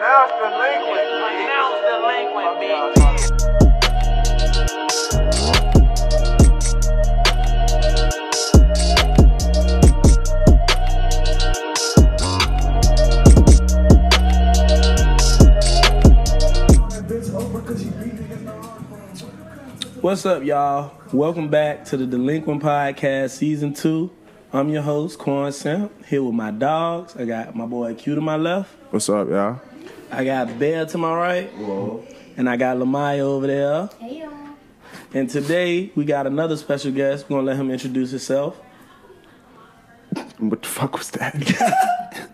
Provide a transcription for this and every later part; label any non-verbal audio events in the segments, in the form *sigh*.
Pronounced delinquent. Pronounced delinquent, bitch. What's up, y'all? Welcome back to the Dlequint Podcast Season 2. I'm your host, Quan Simp, here with my dogs. I got my boy Q to my left. What's up, y'all? I got Bear to my right. And I got Lamaya over there. Hey y'all. And today, we got another special guest. We're going to let him introduce himself. What the fuck was that? *laughs*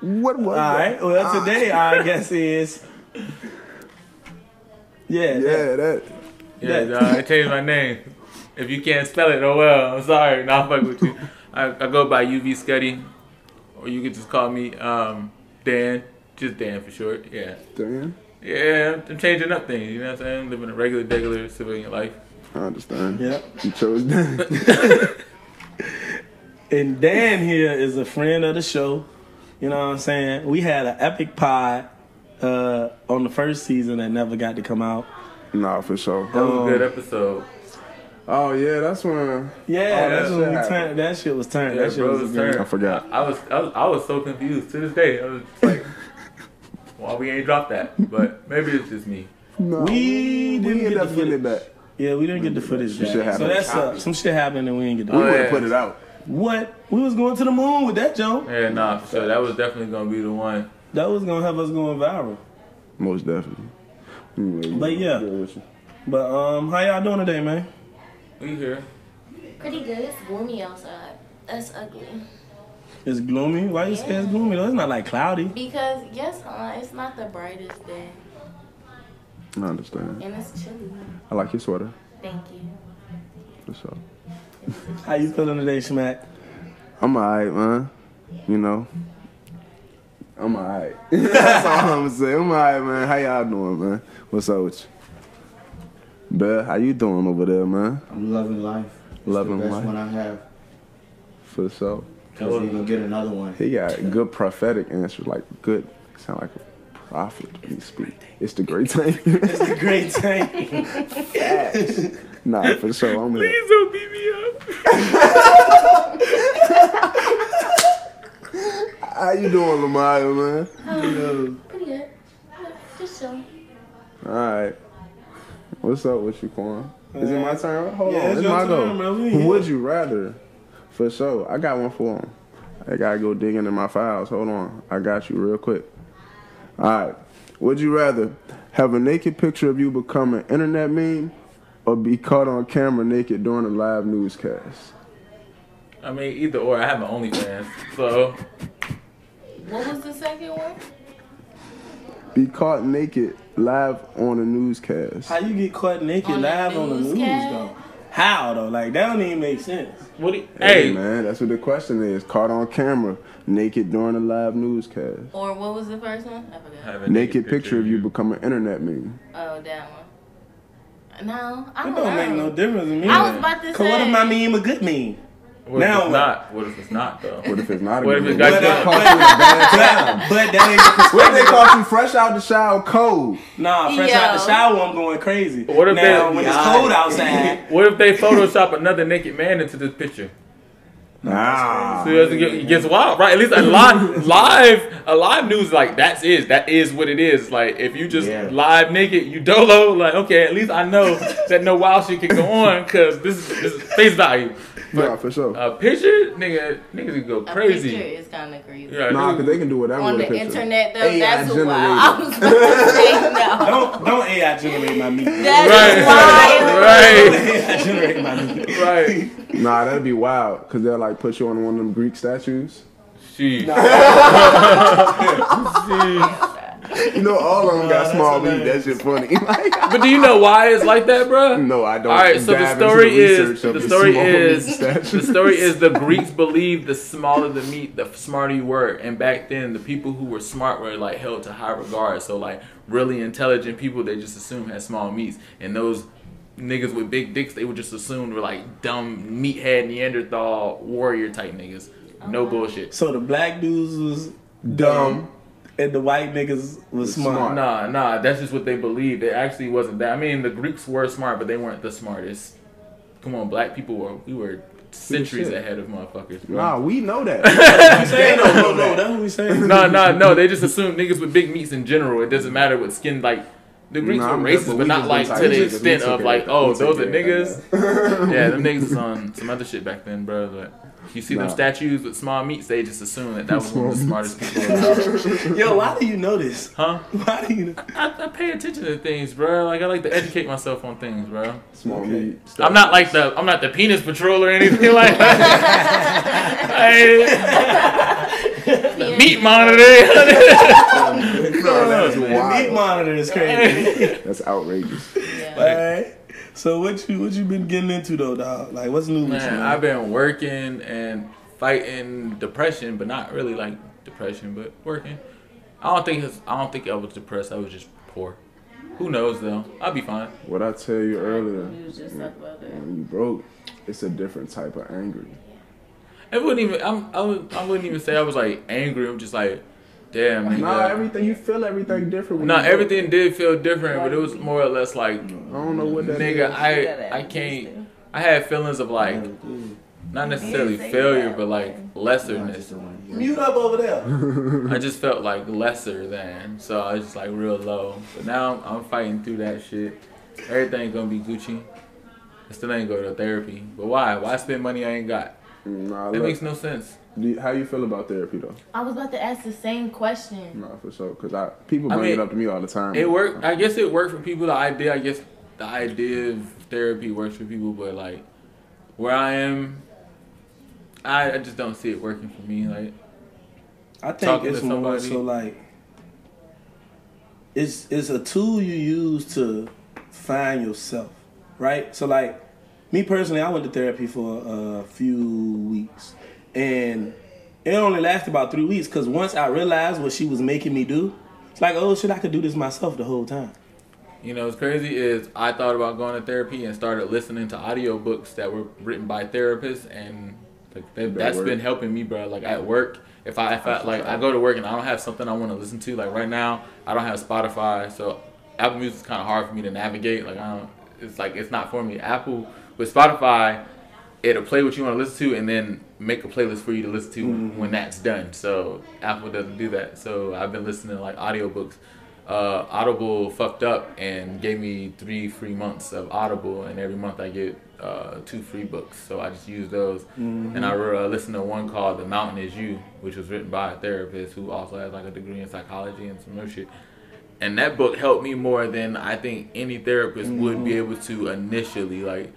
what was All right. Well, today, our *laughs* guest is... Yeah. Yeah, that. Yeah, Yeah. dawg, I changed my name. If you can't spell it, oh well. I'm sorry. Nah, fuck with you. I, I go by UV Scutti, or you could just call me um, Dan. Just Dan for short. Yeah. Dan. Yeah, I'm changing up things. You know what I'm saying? Living a regular, regular civilian life. I understand. Yeah. You chose Dan. *laughs* And Dan here is a friend of the show. You know what I'm saying? We had an epic pod uh, on the first season that never got to come out. nah, for sure. That was Um, a good episode. Oh yeah, that's when. Yeah, Oh, that's that when we turned. That shit was turned. Yeah, that shit bro, was was turned. I forgot. I was, I was I was so confused to this day. I was like, why we ain't dropped that? But maybe it's just me. No, We didn't get end the up getting it footage. back. Yeah, we didn't get the footage Some back. shit So that's uh, some shit happened and we didn't get We the. Oh, would yeah. put it out. What? We was going to the moon with that joke. Yeah, nah, for sure. That was definitely gonna be the one. That was gonna have us going viral. Most definitely. Anyway, But yeah. good with you. But um, how y'all doing today, man? We here. Pretty good. It's gloomy outside. That's ugly. It's gloomy. Why you say it's gloomy? though? It's not like cloudy. Because yes, uh, it's not the brightest day, I understand. and it's chilly. I like your sweater. Thank you. For sure. *laughs* How you feeling today, Smack? I'm alright, man. You know. I'm alright. *laughs* That's all I'm gonna say. I'm alright, man. How y'all doing, man? What's up with you? Bear, how you doing over there, man? I'm loving life. It's Loving the best life. one I have. For sure. Cause you gonna get another one. He got good prophetic answers, like good, sound like a prophet when he speak. It's the great thing. *laughs* It's the great thing. nah, for sure. I'm here. Please don't beat me up. *laughs* How you doing, Lamaya, man? Um, pretty good. Just chilling. All right. What's up with you, Quan? Is it my turn? Hold Yeah, on, it's it's my turn, go. bro. We Who here. would you rather? For sure. I got one for him. I gotta go digging in my files. Hold on. I got you real quick. All right. Would you rather have a naked picture of you become an internet meme or be caught on camera naked during a live newscast? I mean, either or. I have my OnlyFans, so What was the second one? Be caught naked live on a newscast. How you get caught naked On live on the news newscast? though? How though? Like that don't even make sense. what? Do you, Hey, hey, man, that's what the question is. Caught on camera naked during a live newscast. Or what was the first one? I forgot. have a Naked picture of you become an internet meme. Oh, that one. No, I It don't, It don't know. make no difference to me. I was about to Cause what if say- my meme a good meme? What Now if what? it's not? What if it's not though? What if it's not a What good if meme? it got But, uh, you? but, What but that ain't the if they caught you fresh out the shower cold? Nah, fresh out the shower, I'm going crazy. What if now they- when it's cold *laughs* outside? What if they Photoshop another naked man into this picture? Nah. So it gets- it gets wild, right? At least a live, *laughs* live, a live news like that's is that is what it is. Like if you just Yeah. live naked, you dolo. Like okay, at least I know that no wild shit can go *laughs* on because this is this is face value. Nah, for sure. A picture, nigga, niggas can go crazy. A crazy. picture is kind of crazy. Yeah, Nah, because they can do whatever On with the picture. internet, though, AI that's *laughs* generated. wild. I was about to say no. Don't don't AI generate my meat. That's Right, wild. right, AI generate my meat. right. Nah, that'd be wild. Because they're like put you on one of them Greek statues. Sheesh. *laughs* You know, all of them got that's small meat. hilarious. That shit funny. *laughs* But do you know why it's like that, bro? no, I don't. All right, so the dive into story is research of the story is the story is the Greeks believed the smaller the meat, the smarter you were, and back then the people who were smart were like held to high regard. So like really intelligent people, they just assumed had small meats, and those niggas with big dicks, they would just assume were like dumb meathead Neanderthal warrior type niggas. No uh-huh. bullshit. So the black dudes was dumb. and the white niggas was smart. smart. Nah, nah, that's just what they believed. It actually wasn't that. I mean, the Greeks were smart, but they weren't the smartest. Come on, black people were we were centuries shit. ahead of motherfuckers. bro. Nah, we know that. *laughs* Saying, no, no, no, that's what we saying. No, no, no. They just assume niggas with big meats in general. It doesn't matter what skin. Like the Greeks Nah, were racist, just- but we not like to the extent of it like, like- oh, those are took niggas. yeah, them *laughs* niggas was on some other shit back then, bro. But you see them statues with small meats, they just assume that that was one of the smartest people around. *laughs* Yo, why do you know this? Huh? Why do you know? I, I pay attention to things, bro. Like I like to educate myself on things, bro. Small Okay. meat. I'm not like the I'm not the penis patrol or anything like that. *laughs* the meat monitor. No, that's Meat wild. monitor is crazy. *laughs* That's outrageous. Yeah. Alright. So what you what you been getting into though, dog? Like what's new with you? Man, Man? I've been working and fighting depression, but not really like depression, but working. I don't think it's, I don't think I was depressed. I was just poor. Who knows though? I'll be fine. What I tell you earlier, We was just talking about that. when you broke, it's a different type of angry. I wouldn't even. I'm, I would. I wouldn't even say I was like angry. I'm just like, damn. Nigga. Nah, everything you feel everything different. when No, you everything did feel different, but it was more or less like, I don't know what that nigga, is. I I can't. I had feelings of like, not necessarily failure, but like lesserness. Mute up over there. *laughs* I just felt like lesser than, so I was just like real low. But now I'm, I'm fighting through that shit. Everything gonna be Gucci. I still ain't go to therapy, but why? Why spend money I ain't got? Nah, That look, makes no sense. do you- how you feel about therapy though? I was about to ask the same question. Nah, for sure. Cause I people I bring mean, it up to me all the time. It worked. I guess it worked for people. The idea, I guess, the idea of therapy works for people, but like where I am, I, I just don't see it working for me. Like I think it's to more so like it's it's a tool you use to find yourself, right? So like me personally, I went to therapy for a few weeks, and it only lasted about three weeks because once I realized what she was making me do, it's like oh shit, I could do this myself the whole time. You know, what's crazy is I thought about going to therapy and started listening to audiobooks that were written by therapists, and like that, that's work. been helping me, bro. Like at work, if I if I like I go to work and I don't have something I want to listen to, like right now I don't have Spotify, so Apple Music is kind of hard for me to navigate. Like I don't, it's like it's not for me. Apple with Spotify, it'll play what you want to listen to and then make a playlist for you to listen to when that's done. So Apple doesn't do that. So I've been listening to like audiobooks. Uh, Audible fucked up and gave me three free months of Audible, and every month I get uh, two free books. So I just use those, and I uh, listened to one called "The Mountain Is You," which was written by a therapist who also has like a degree in psychology and some other shit. And that book helped me more than I think any therapist would be able to initially. Like,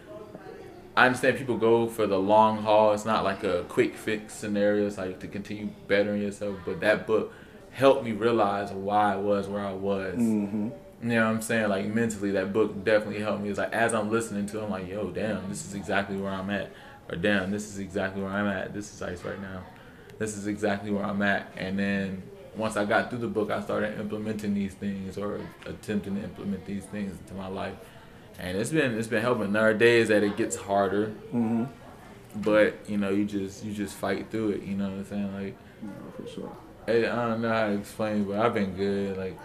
I understand people go for the long haul. It's not like a quick fix scenario. It's like to continue bettering yourself. But that book helped me realize why I was where I was. Mm-hmm. You know what I'm saying? Like mentally, that book definitely helped me. It's like as I'm listening to, it, I'm like, yo, damn, this is exactly where I'm at, or damn, this is exactly where I'm at. This is ice right now. This is exactly where I'm at. And then once I got through the book, I started implementing these things or attempting to implement these things into my life. And it's been it's been helping. There are days that it gets harder, Mm-hmm. but you know, you just you just fight through it. You know what I'm saying? Like Nah, for sure. I I don't know how to explain, but I've been good. Like,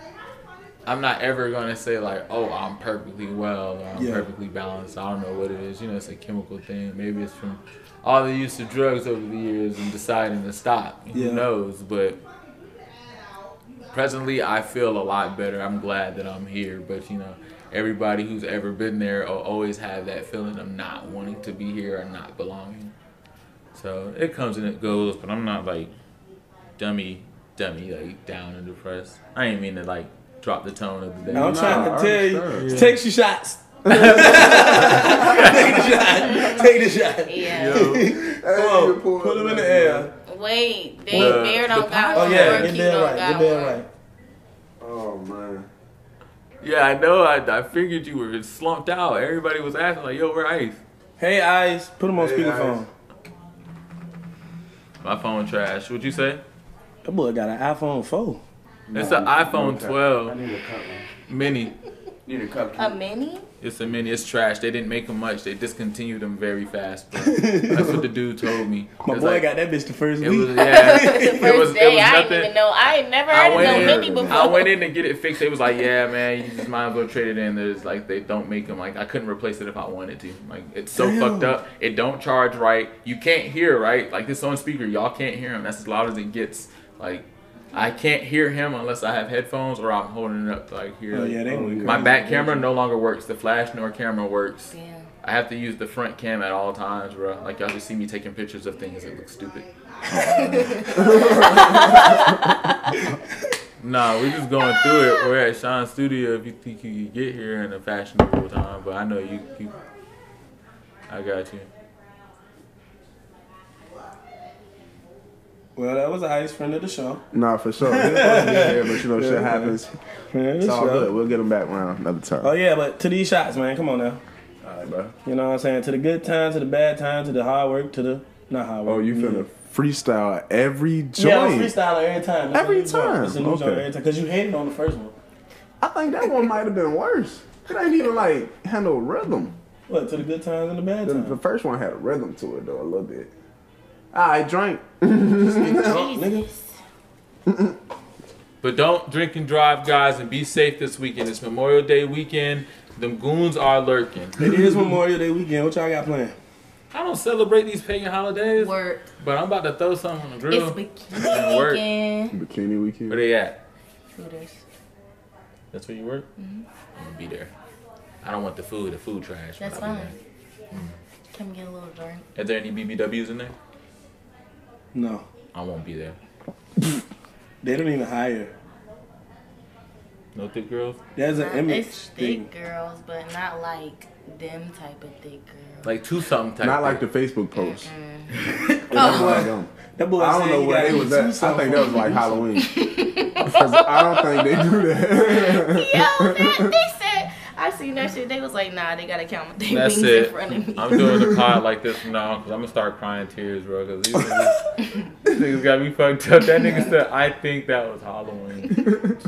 I'm not ever gonna say like, oh, I'm perfectly well or I'm Yeah. perfectly balanced. I don't know what it is. You know, it's a chemical thing. Maybe it's from all the use of drugs over the years and deciding to stop. Yeah. Who knows? But presently, I feel a lot better. I'm glad that I'm here. But you know, everybody who's ever been there will always have that feeling of not wanting to be here or not belonging. So it comes and it goes, but I'm not like dummy, dummy, like down and depressed. I ain't mean to like drop the tone of the day. I'm Nah, trying I to tell you, understand. take your shots. *laughs* *laughs* take the shot. Take the shot. Yeah. Come on, put them in the air. Wait, they The- Bear don't the got pie- Oh one. yeah, or get Q that right. got Get that right. Man. Yeah, I know. I, I figured you were slumped out. Everybody was asking like, "Yo, where Ice?" Hey, Ice. put them on Hey, speakerphone. My phone trash. What'd you say? That boy got an iPhone 4. It's an iPhone I 12 need a cut one. mini. Need a cupcake. A mini? It's a mini. It's trash. They didn't make them much. They discontinued them very fast. Bro. *laughs* That's what the dude told me. My boy like- got that bitch the first It week. *laughs* was yeah. the it was, day, it was I didn't even know. I ain't never I heard of went no mini before. I went in to get it fixed. It was like, "Yeah, man, you just might as well trade it in." There's like they don't make them. Like I couldn't replace it if I wanted to. Like it's so Damn. fucked up. It don't charge right. You can't hear right. Like this on speaker, y'all can't hear him. That's as loud as it gets. Like I can't hear him unless I have headphones or I'm holding it up to like here. Oh, yeah, they oh, went My back camera no longer works. The flash nor camera works. Damn. I have to use the front cam at all times, bro. Like y'all just see me taking pictures of things that look stupid. *laughs* nah, we just going through it. We're at Sean's studio. If you think you could get here in a fashionable time, but I know you. you I got you. Well, that was a Ice, friend of the show. Nah, for sure. Here, but you know, shit happens. The It's all show. good. We'll get him back around another time. Oh yeah, but to these shots, man. Come on now. All right, bro. You know what I'm saying? To the good times, to the bad times, to the hard work, to the not hard work. Oh, you finna freestyle every joint. Yeah, I'm every time. A Every time? It's a new Okay. joint every time. Because you hated on the first one. I think that one might have been worse. It ain't even like handle rhythm. What, to the good times and the bad times? the first one had a rhythm to it though, a little bit. I drank. *laughs* Jesus. But don't drink and drive, guys, and be safe this weekend. It's Memorial Day weekend. Them goons are lurking. It is Memorial Day weekend. What y'all got planned? I don't celebrate these pagan holidays, Work. but I'm about to throw something on the grill. It's grill. bikini work. weekend. Bikini weekend. Where they at? Hooters. That's where you work? Mm-hmm. I'm gonna be there. I don't want the food. The food trash. That's fine. there. Come get a little drink. Is there any BBWs in there? No. I won't be there. They don't even hire. No thick girls? There's an image it's thing. thick girls, but not like them type of thick girls. Like two something type. Not like the. Facebook post. Mm. That's like them. That boy I don't know he where got they was two at. I think that was like Halloween. *laughs* *laughs* 'Cause I don't think they do that. Yo, man, they said I seen that shit. They was like, nah, they gotta count their That's wings it. in front of me. I'm doing the *laughs* pod like this from now because I'm gonna start crying tears, bro. Because these niggas, these niggas got me fucked up. That nigga said, "I think that was Halloween."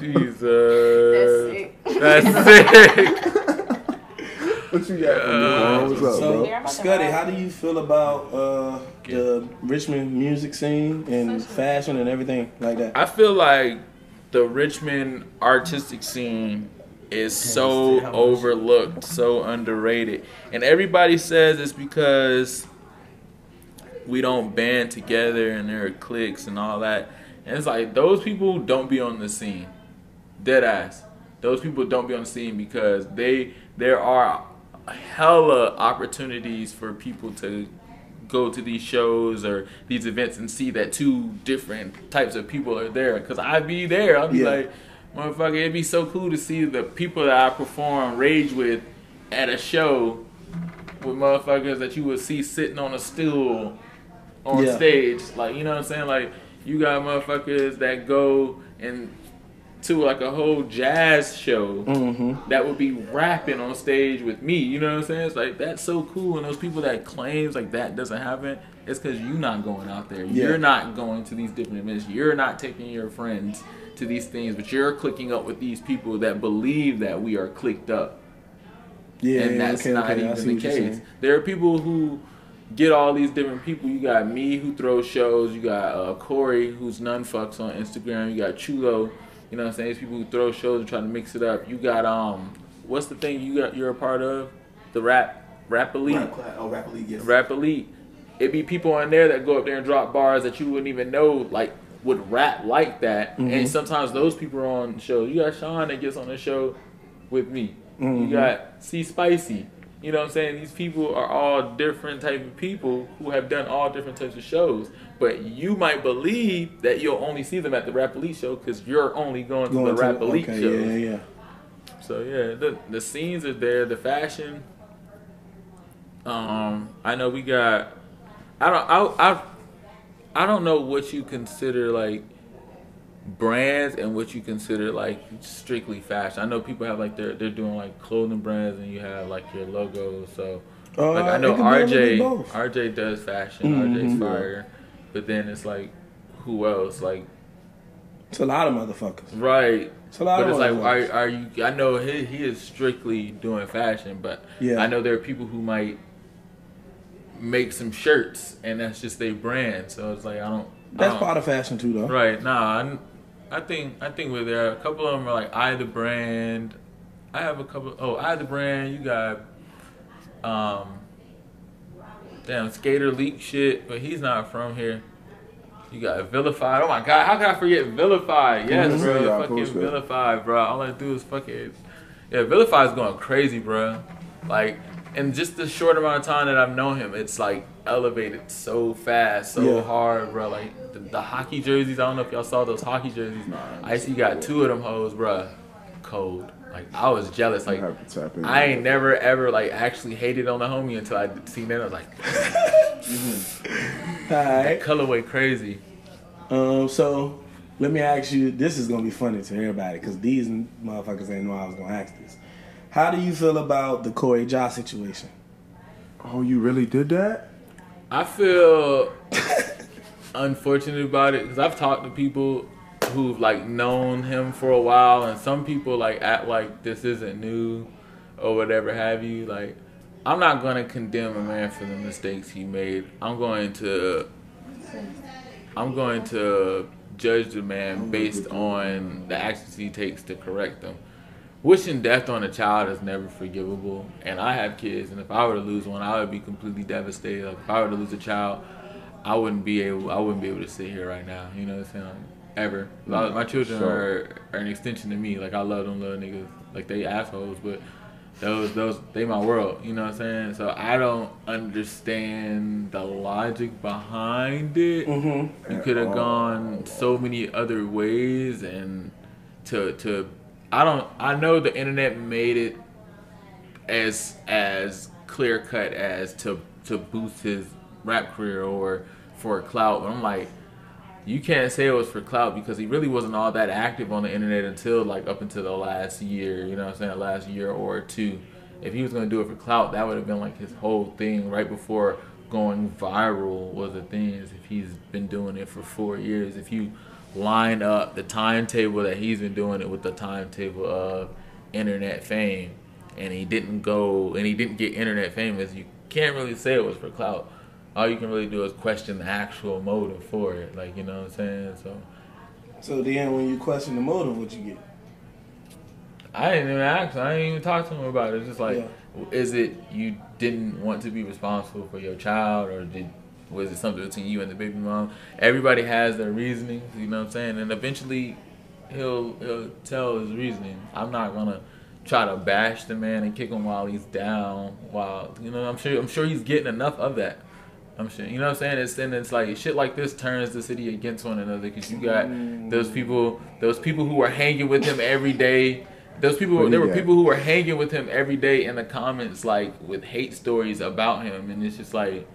Jesus, That's sick. That's *laughs* sick. what you got? from Uh, What's up, So, bro? Yeah, I'm about to Scutti, how do you feel about uh, the Richmond music scene and fashion and everything like that? I feel like the Richmond artistic scene is so overlooked, so underrated. And everybody says it's because we don't band together and there are cliques and all that. And it's like those people don't be on the scene. Dead ass. Those people don't be on the scene because they there are hella opportunities for people to go to these shows or these events and see that two different types of people are there. Cause I be there. Be Yeah. like, motherfucker, it'd be so cool to see the people that I perform rage with at a show with motherfuckers that you would see sitting on a stool on Yeah. stage. Like, you know what I'm saying? Like, you got motherfuckers that go and to like a whole jazz show Mm-hmm. that would be rapping on stage with me. You know what I'm saying? It's like that's so cool. And those people that claims like that doesn't happen, it's because you're not going out there. Yeah. You're not going to these different events. You're not taking your friends to these things, but you're clicking up with these people that believe that we are clicked up Yeah, and yeah, that's okay, not okay, even the case. There are people who get all these different people. You got me who throws shows. You got uh, Corey who's none fucks on Instagram. You got Chulo. You know what I'm saying? These people who throw shows and try to mix it up. You got um, what's the thing you got? You're a part of the rap rap elite. Oh, Rap League, yes. Rap Elite. It'd be people on there that go up there and drop bars that you wouldn't even know like would rap like that. And sometimes those people are on shows. You got Sean that gets on the show with me. You got C Spicy. You know what I'm saying? These people are all different type of people who have done all different types of shows. But you might believe that you'll only see them at the Rap Elite show because you're only going, Going to the to- Rap Elite okay, shows. yeah, yeah, yeah. So yeah, the the scenes are there, the fashion. Um, I know we got. I don't. I I I don't know what you consider like brands and what you consider like strictly fashion. I know people have like they're they're doing like clothing brands and you have like your logo. So Uh, like I know could be a little bit RJ. RJ does fashion. Mhm. RJ's fire, but then it's like who else like It's a lot of motherfuckers. Right. It's a lot But of it's like, are, are you? I know he, he is strictly doing fashion, but Yeah. I know there are people who might make some shirts, and that's just their brand. So it's like I don't. I That's don't- part of fashion too, though. Right. Nah. I'm, I think I think we're there. A couple of them are like I the brand. I have a couple. Oh, I the brand. You got, um, damn skater leak shit, but he's not from here. You got vilified. Oh my god, how can I forget vilified? Yes, Mhm. bro. Yeah, fucking vilified, bro. All I do is fucking yeah. Vilified's going crazy, bro. Like in just the short amount of time that I've known him, it's like elevated so fast, so Yeah. hard, bro. Like the, the hockey jerseys. I don't know if y'all saw those hockey jerseys. I see got two of them hoes, bro. Cold. Like I was jealous. Like I have to tap in. I ain't never ever like actually hated on the homie until I seen that. I was like, *laughs* right. colorway crazy. Um. So let me ask you. This is gonna be funny to everybody because these motherfuckers ain't know I was gonna ask this. How do you feel about the Corey Josh situation? Oh, you really did that? I feel *laughs* unfortunate about it because I've talked to people who've like known him for a while, and some people like act like this isn't new or whatever have you. Like, I'm not gonna condemn a man for the mistakes he made. I'm going to, I'm going to judge the man based on the actions he takes to correct them. Wishing death on a child is never forgivable, and I have kids, and if I were to lose one, I would be completely devastated. Like if I were to lose a child, I wouldn't be able, I wouldn't be able to sit here right now. You know what I'm saying? Like, ever. My, my children Sure. are, are an extension to me. Like I love them little niggas. Like they assholes, but those those they my world. You know what I'm saying? So I don't understand the logic behind it. Mm-hmm. You could have gone so many other ways, and to to I don't I know the internet made it as as clear cut as to to boost his rap career or for clout. But I'm like, you can't say it was for clout because he really wasn't all that active on the internet until like up until the last year. You know what I'm saying? Last year or two. If he was gonna do it for clout, that would have been like his whole thing right before going viral was a thing. If he's been doing it for four years, if you line up the timetable that he's been doing it with the timetable of internet fame, and he didn't go and he didn't get internet famous, you can't really say it was for clout. All you can really do is question the actual motive for it. Like you know what I'm saying? So So then, when you question the motive, what you get? I didn't even ask. I didn't even talk to him about it. It's just like, Yeah. is it you didn't want to be responsible for your child, or did was it something between you and the baby mom? Everybody has their reasoning. You know what I'm saying? And eventually, he'll he'll tell his reasoning. I'm not gonna try to bash the man and kick him while he's down. While you know, I'm sure I'm sure he's getting enough of that. I'm sure. You know what I'm saying? It's then it's like shit like this turns the city against one another because you got those people, those people who are hanging with him every day. Those people, there were people who were hanging with him every day in the comments, like with hate stories about him, and it's just like,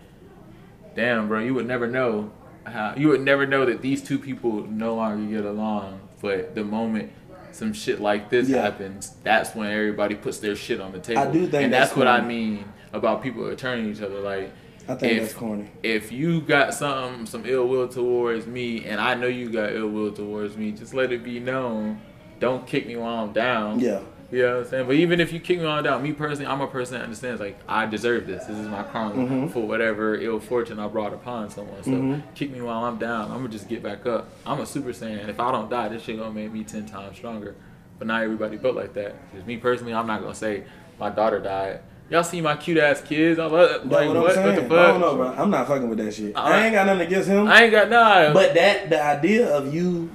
damn, bro, you would never know how you would never know that these two people no longer get along. But the moment some shit like this Yeah. happens, that's when everybody puts their shit on the table. I do think and that's that's what I mean about people turning each other like I think if, that's corny. If you got some some ill will towards me, and I know you got ill will towards me, just let it be known. Don't kick me while I'm down. Yeah. You know what I'm saying? But even if you kick me I'm down, me personally, I'm a person that understands like I deserve this. This is my karma Mm-hmm. for whatever ill fortune I brought upon someone. So kick me while I'm down. I'm gonna just get back up. I'm a super saiyan. If I don't die, this shit gonna make me ten times stronger. But not everybody built like that. Because me personally, I'm not gonna say my daughter died. Y'all see my cute ass kids? I love That's like what I'm what, what the fuck? I don't know, bro. I'm not fucking with that shit. I, I- ain't got nothing against him. I ain't got nah. But that the idea of you,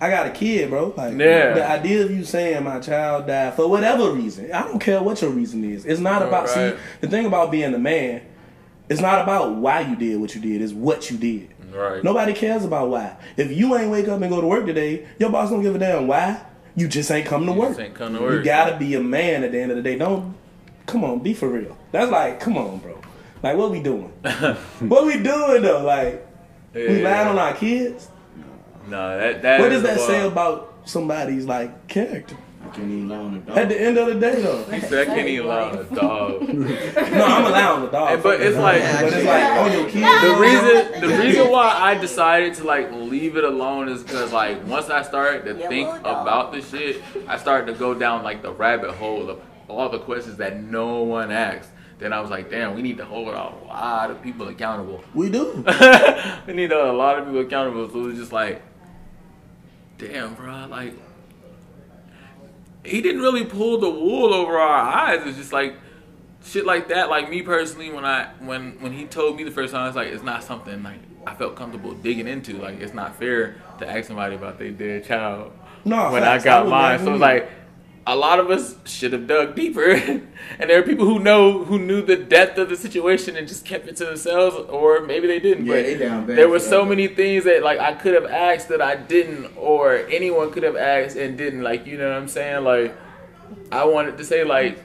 I got a kid, bro. Like Yeah. the idea of you saying my child died for whatever reason. I don't care what your reason is. It's not Oh, about right. see the thing about being a man. It's not about why you did what you did. It's what you did. right. Nobody cares about why. If you ain't wake up and go to work today, your boss don't give a damn why. You just ain't come to You work. just ain't come to work. You gotta be a man at the end of the day. Don't come on, be for real. That's like, come on, bro. Like, what we doing? *laughs* what we doing though? Like, we lying on our kids. No, that that What is does that say wild. about somebody's like character? I can't even lie on dog. At the end of the day, though, *laughs* He said I can't even allow a dog. *laughs* no, I'm allowing the dog. Hey, but it's like- but it's like on your kids. the reason *laughs* the reason why I decided to like leave it alone is because like once I started to Yeah, think about the shit, I started to go down like the rabbit hole of all the questions that no one asked. Then I was like, damn, we need to hold a lot of people accountable. We do. we need a lot of people accountable. So it was just like, damn, bro, like he didn't really pull the wool over our eyes. It's just like shit like that. Like me personally, when I when when he told me the first time, it's like it's not something like I felt comfortable digging into. Like it's not fair to ask somebody about their dead child No, when facts. I got mine. So it's either. like a lot of us should have dug deeper, *laughs* and there are people who know who knew the depth of the situation and just kept it to themselves, or maybe they didn't. Yeah, but they down bad there were so that. many things that like I could have asked that I didn't, or anyone could have asked and didn't. Like you know what I'm saying? Like I wanted to say like.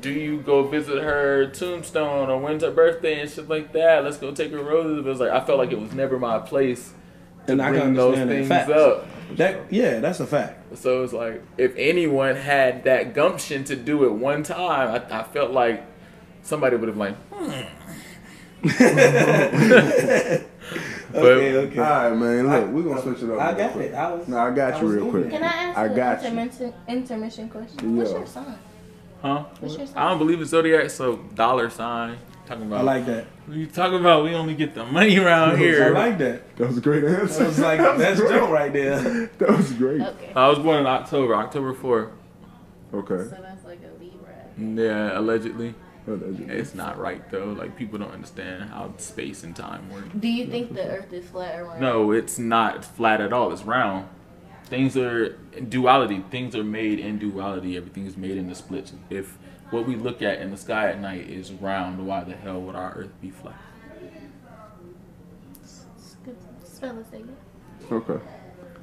Do you go visit her tombstone or when's her birthday and shit like that? Let's go take her roses. But it was like I felt like it was never my place and I can bring those things that. Up. That yeah, that's a fact. So it's like if anyone had that gumption to do it one time, I, I felt like somebody would have like, hmm. *laughs* Okay, okay. All right, man. Look, we're gonna switch it up. I real got quick. it. I was. No, I got I you real quick. Can I ask I an got you. intermission, intermission question? What's your sign? huh? What's your sign? I don't believe in zodiac, so dollar sign. Talking about I like that. what you talking about? We only get the money around here. I like that. That was a great answer. That was like *laughs* That was that's great. joke right there. *laughs* That was great. Okay. I was born in October, October 4th. Okay. So that's like a Libra. Yeah, allegedly. Allegedly. It's not right though. Like people don't understand how space and time work. Do you think the Earth is flat or round? No, it's not flat at all. It's round. Things are duality. Things are made in duality. Everything is made in the splits. If what we look at in the sky at night is round, why the hell would our Earth be flat? It's good. Spell it. Okay.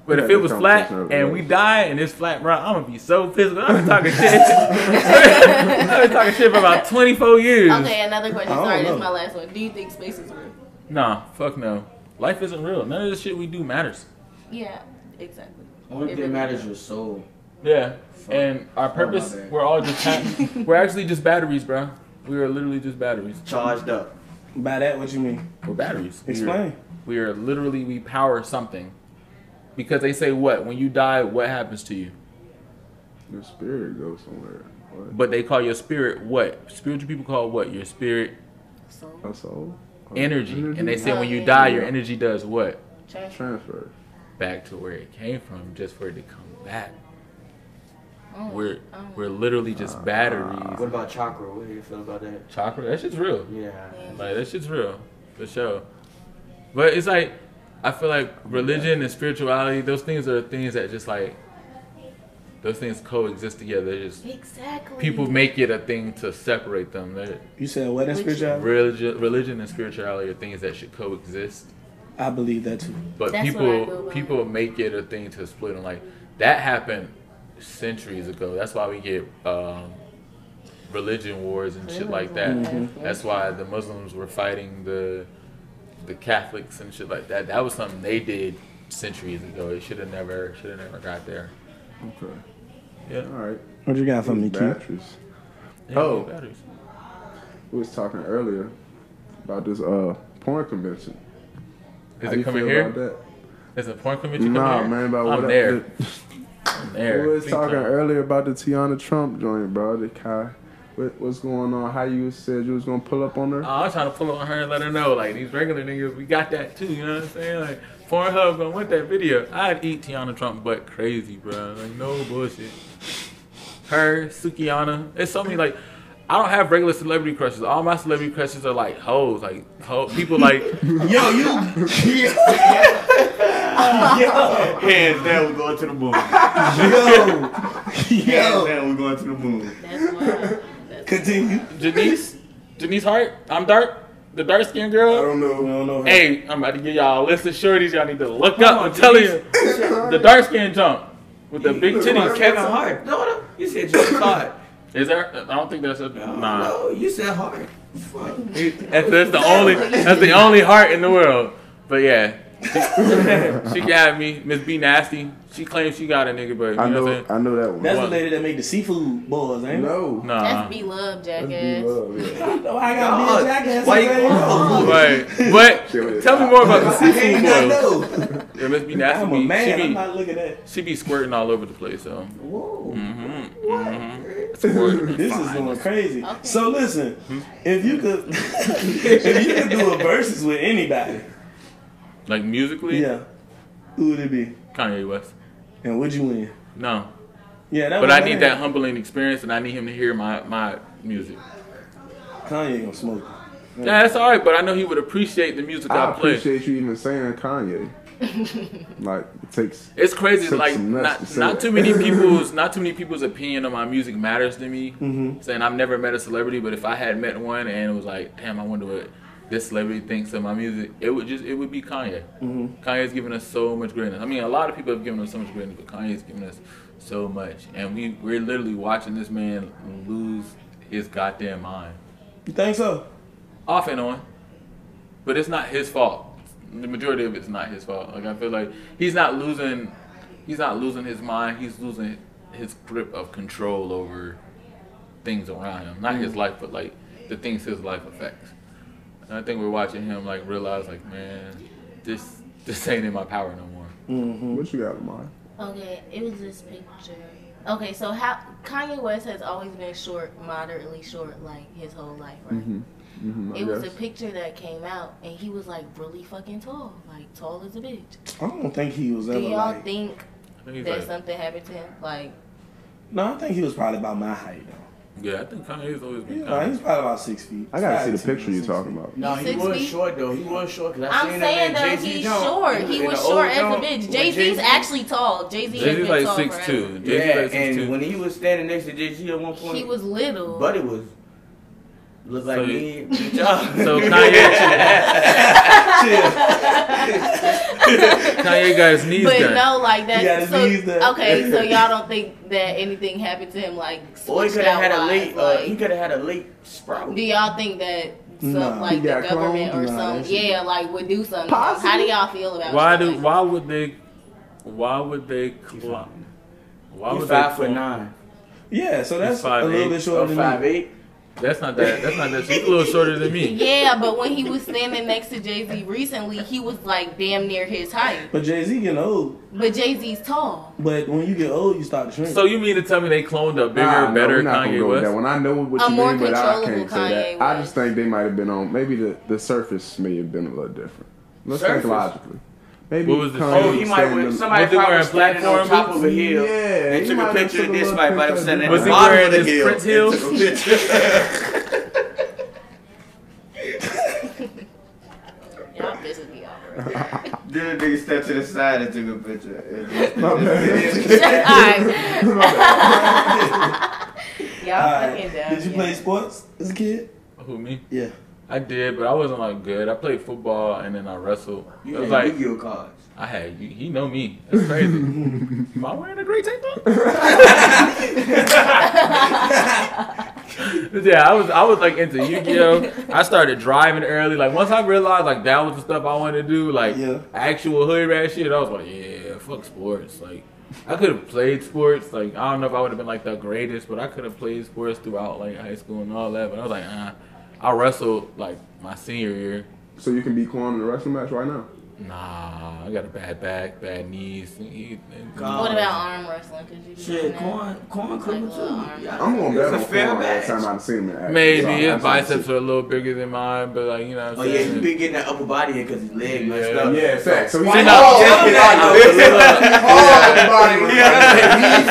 But Yeah, if it was flat and we there. die and it's flat round, I'm gonna be so pissed. I've been talking shit. *laughs* I've been talking shit for about 24 years. Okay, another question. I don't Sorry, this is my last one. Do you think space is real? Nah, fuck no. Life isn't real. None of the shit we do matters. Yeah, exactly. Only thing really matters is your soul. Yeah. And our purpose, my bad. we're all just ha- *laughs* we're actually just batteries, bro. We are literally just batteries. Charged up. By that, what you mean? We're batteries. We are- Explain. We are literally we power something. Because they say what? When you die, what happens to you? Your spirit goes somewhere. What? But they call your spirit what? Spiritual people call what? Your spirit So, A soul? energy. And they say Oh, when you oh, yeah. die, your energy does what? transfer. Transfer. Back to where it came from, just for it to come back. Oh, We're oh. we're literally just uh, batteries. What about chakra? What do you feel about that? Chakra, that shit's real. Yeah. Like that shit's real, for sure. But it's like I feel like religion and spirituality, those things are things that just like those things coexist together. They're just Exactly. people make it a thing to separate them. They're, You said what in Which- spirituality? religion, religion and spirituality are things that should coexist. I believe that too. But That's people people make it a thing to split them. Like that happened centuries ago. That's why we get um, religion wars and shit like that. Mhm. That's why the Muslims were fighting the the Catholics and shit like that. That was something they did centuries ago. It should have never should have never got there. Okay. Yeah. All right. What you got for me, Keith? Batteries. Yeah, Oh. batteries. We was talking earlier about this uh porn convention. Is How it you coming feel here? About that? Is it porn convention coming Nah, here? man. About I'm what there. I'm *laughs* there. We was talking time. earlier about the Teanna Trump joint, bro. The Kai. What, what's going on? How you said you was gonna pull up on her? Oh, I'm trying to pull up on her and let her know, like these regular niggas, we got that too. You know what I'm saying? Like Pornhub gonna want that video. I'd eat Teanna Trump butt crazy, bro. Like no bullshit. Her, Sukiana. It's so many like. I don't have regular celebrity crushes. All my celebrity crushes are like hoes, like ho- people like. *laughs* Yo, you. *laughs* Hands down, we're going to the moon. Yo. Hands Yo. down, we're going to the moon. That's why. That's Continue. Janice, Janice Hart. I'm dark, the dark skinned girl. I don't know. I don't know. Hey, I'm about to give y'all a list of shorties y'all need to look up. I'm telling you, the dark skin jump with the big titties. Kevin Hart. No, no. You said James Hart. Is there? I don't think that's a nah. No, you said heart. Fuck. That's, that's the only that's the only heart in the world. But yeah, She *laughs* got me, Miss B Nasty. She claims she got a nigga, but you I know, know, what I'm? I know that one. That's What? the lady that made the seafood balls, ain't it? no, Nah. That's be love, That's B jackass. Love, yeah. No, *laughs* I gotta be a jackass. Why you- Right. *laughs* But, but tell me more about the seafood balls. Yeah, Miss B Nasty. I'm a man. She I'm be, not looking at. she be squirting all over the place, so. Whoa. Mm-hmm. Mm-hmm. Squirting. *laughs* This is going crazy. Okay. So listen, hmm? if you could, *laughs* if you could do a versus with anybody, Like musically, yeah, who would it be? Kanye West. And would you win? No. Yeah, that But I need that humbling experience and I need him to hear my, my music. Kanye gonna smoke. Yeah, that's alright, but I know he would appreciate the music I, I play. appreciate you even saying Kanye. *laughs* like it takes. It's crazy. Took like not not too many *laughs* people's not too many people's opinion on my music matters to me. Mm-hmm. Saying I've never met a celebrity, but if I had met one and it was like, damn, I wonder what this celebrity thinks of my music, it would just it would be Kanye. Mm-hmm. Kanye's given us so much greatness. I mean, a lot of people have given us so much greatness, but Kanye's given us so much, and we we're literally watching this man lose his goddamn mind You think so? off and on. But it's not his fault. The majority of it's not his fault. Like I feel like he's not losing he's not losing his mind, he's losing his grip of control over things around him. Not his life, but like the things his life affects. And I think we're watching him like realize like, man, this this ain't in my power no more. Mm-hmm. What you got in mind? Okay, it was this picture. Okay, so how Kanye West has always been short, moderately short, like his whole life, right? Mm-hmm. Mm-hmm, It was a picture that came out, and he was like really fucking tall, like tall as a bitch. I don't think he was ever. Do ever y'all like. think I think he's that like, something happened to him? Like, No, I think he was probably about my height though. yeah, I think Kanye's always been Yeah, kind he's probably about six feet. I gotta see the picture you're talking feet. about. No, he Six was feet? short though. He was short because I I'm seen saying that though, he's Jones. short. was He in was short as a bitch. with Jay Z's actually tall. Jay Z has been like tall six forever. two. Jay-Z's Yeah, like six and two. when he was standing next to Jay Z at one point, He was little. Buddy was looked like *laughs* So me. and y'all. So Kanye Kanye got his knees but done. no, like He got that. his So, knees done. okay, so y'all don't think that anything happened to him, like Or he could have had a out late. wise, Uh, he could have had a late sprout. do y'all think that some Nah. like the government cloned? or Nah, some yeah, like would do something? Possibly. How do y'all feel about Why do like why would they why would they clone why He's would five they foot clone- nine. Yeah, so that's a 5'8", little bit shorter Or than five me. eight. That's not that that's not that she's a little shorter than me. Yeah, but when he was standing next to Jay Z recently, he was like damn near his height. But Jay Z getting old. But Jay Z's tall. But when you get old, you start to shrink. So you mean to tell me they cloned a bigger, Nah, no, better we're not gonna Kanye go with West? that one. I know what A you mean, but I can't say Kanye that. I just think they might have been on. Maybe the, the surface may have been a little different. Let's Surface? think logically. Maybe What was the- Kanye Oh, he might standing- have somebody Was he probably wearing standing on platform top of a hill. Yeah, and he took might a picture took of a this. little Might might have picture standing at of Was the he this. bottom wearing of the his hill. Prince and heels? a. *laughs* Y'all pissing me off. Then the nigga stepped to the side and took a picture. *laughs* *laughs* Y'all fucking dumb. Did you play sports as a kid? Who me? Yeah. I did, but I wasn't like good. I played football and then I wrestled. You it was had like Yu-Gi-Oh cards. I had. He know me. That's crazy. *laughs* Am I wearing a great tank top? *laughs* yeah, I was. I was like into Yu-Gi-Oh. I started driving early. Like once I realized like that was the stuff I wanted to do, like Yeah. actual hood rat shit. I was like, yeah, fuck sports. Like I could have played sports. Like I don't know if I would have been like the greatest, but I could have played sports throughout like high school and all that. But I was like, ah. I wrestled like my senior year. So you can be Quan in a wrestling match right now. Nah, I got a bad back, bad knees. He- God. What about arm wrestling? Could you do Shit, that? corn, corn could Like a too. Yeah. I'm gonna bet on a fair Quan match. last time I've seen him in action. Maybe So his that's what biceps are a little bigger than mine, but like you know. What Oh I'm yeah, saying? he been getting that upper body in because his leg messed Yeah. up. Yeah, fact. So he's See, all now- upper *laughs* body. Body.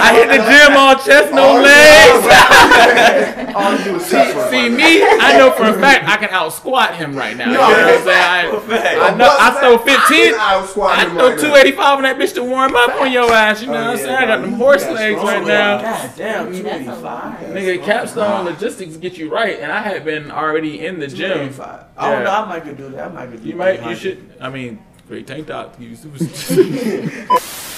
I hit the gym all chest, no legs. *laughs* All you do is see, chest see me, I know for a fact I can out squat him right now. You know what I'm saying? I, I know I throw 15. I I throw 285 on that bitch to warm up on your ass. You know Oh, what I'm yeah, saying? I got bro. them horse legs right now. God damn, two That's eighty a five. Nigga, capstone logistics get you right, and I had been already in the gym. eighty five. I oh, don't know. I might could do that. I might could do that. You might, you should. I mean, great tank top. You super. *laughs* *laughs*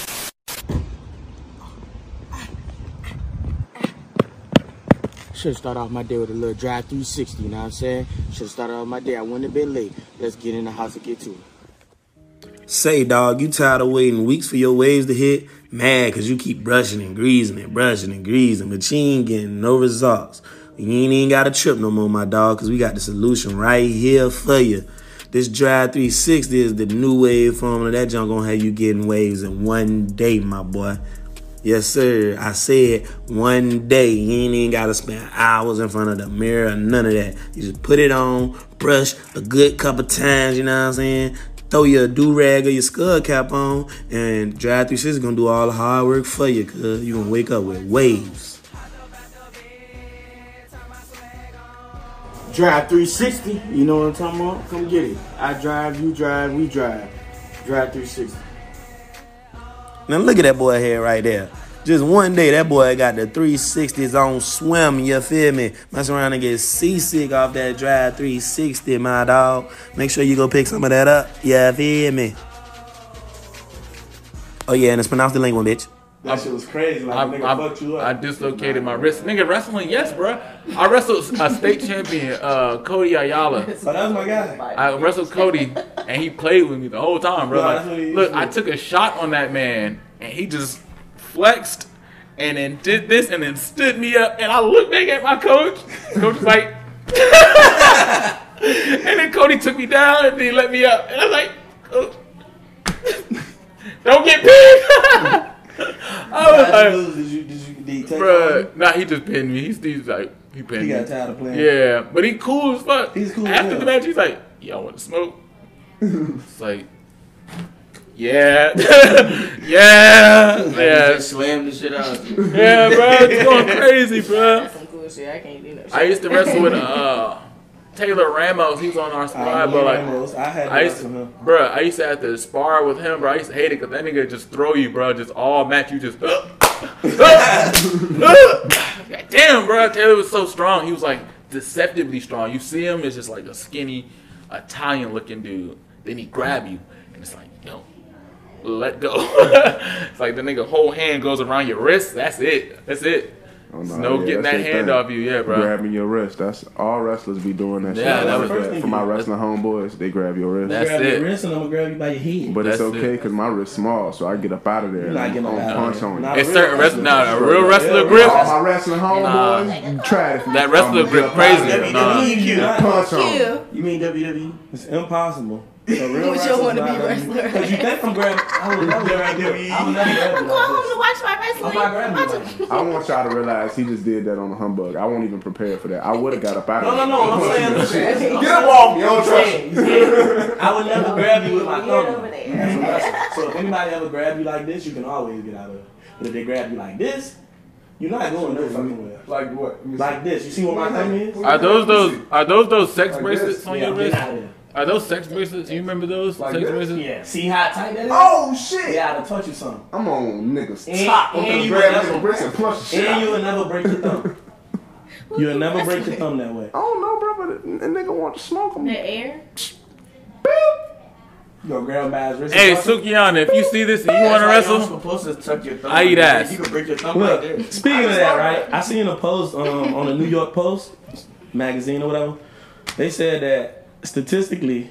Should started off my day with a little drive 360, you know what I'm saying? Should started off my day. I wouldn't have been late. Let's get in the house and get to it. Say, dog, you tired of waiting weeks for your waves to hit? Mad cause you keep brushing and greasing and brushing and greasing, but you ain't getting no results. You ain't even got a trip no more, my dog, cause we got the solution right here for you. This Drive 360 is the new wave formula. That junk gonna have you getting waves in one day, my boy. Yes, sir. I said one day. You ain't even gotta spend hours in front of the mirror, none of that. You just put it on, brush a good couple times, you know what I'm saying? Throw your do rag or your skull cap on, and Drive 360 gonna do all the hard work for you, cuz you gonna wake up with waves. Drive 360. You know what I'm talking about? Come get it. I drive, you drive, we drive. Drive 360. Now look at that boy here right there. Just one day, that boy got the 360s on swim, you feel me? Mess around and get seasick off that drive 360, my dog. Make sure you go pick some of that up, you feel me? Oh yeah, and it's pronounced the lingual, bitch. That shit was crazy. Like, I, nigga I, fucked you I dislocated my wrist. Nigga, wrestling, yes, bro. I wrestled a state champion, uh, Cody Ayala. Oh, that was my guy. I wrestled Cody, and he played with me the whole time, bro. Like, that's what he used look, I took a shot on that man, and he just flexed, and then did this, and then stood me up, and I looked back at my coach. Coach was like, *laughs* and then Cody took me down, and then he let me up, and I was like, "Coach, *laughs* don't get big. *laughs* *laughs* I was like, lose? Did you, did you, did he take Bruh, nah, he just pinned me. He's, he's like, he pinned He me. got tired of playing. Yeah, but he cool as fuck. He's cool After the match, he's like, y'all want to smoke? *laughs* it's like, yeah, *laughs* yeah, Like, yeah, Just slam the shit out. yeah, bro. It's going crazy, bro. That's some cool shit. I can't do no shit. I used to wrestle with uh, Taylor Ramos. He was on our squad, but like. Ramos, I had to I used to, him. bro. I used to have to spar with him, bro. I used to hate it because that nigga just throw you, bro. Just all match you, just. God *laughs* *laughs* damn, bro. Taylor was so strong. He was like deceptively strong. You see him, it's just like a skinny Italian-looking dude. Then he grab you, and it's like, yo, let go. *laughs* it's like the nigga whole hand goes around your wrist. That's it. That's it. Oh, There's nah, no yeah, getting that hand thing. off you, yeah, bro. Grabbing your wrist. That's all wrestlers be doing that Yeah, shit. that was- learned First thing from my you do. wrestling homeboys. They grab your wrist. That's grab it. your wrist and I'm gonna grab you by your head. but it's That's okay it. because my wrist small, so I get up out of there You're and not I'm getting up on out punch of there. on you. It's real certain wrestling. wrestling. Nah, a real wrestler Yeah, grip. All my wrestling homeboys, try it. That wrestler grip crazy. WWE, Nah. Punch on. You. You mean WWE? It's impossible. A real Would you wanna be not wrestler? Because you think I'm grabbing. I would never grab you. I would never grab I'm going home to watch my wrestling. I'm not grabbing Watch. I want y'all to realize he just did that on the humbug. I won't even prepare for that. I would have got up out of no, there. no. I'm saying. *laughs* Get up off me. I don't trust you. saying, you saying, I would never *laughs* grab you with my Get thumb. over there. That's a wrestler. So if anybody ever grab you like this, you can always get out of it. But if they grab you like this, you're not going no fucking way. Like what? Like this. You see what my thumb is? Are those those are those those sex Like bracelets on your wrist? Getting out of there. Are those sex bracelets? You remember those Like sex this? bracelets? Yeah. See how tight that is? Oh shit! Yeah, I'll touch you something. I'm on niggas And- top. I'm and gonna you grab niggas never- wrist and punch shit And you will never break your thumb. *laughs* You'll never break your thumb that way. I don't know, bro, but a, a nigga want to smoke him. The air. You gonna grab him by wrist. Hey and touch? Sukiana, if you see this and you want to That's why wrestle, You're supposed to tuck your thumb. I eat ass. You can break your thumb right there. Speaking of that, right? I seen a post um, on the New York Post magazine or whatever. They said that statistically,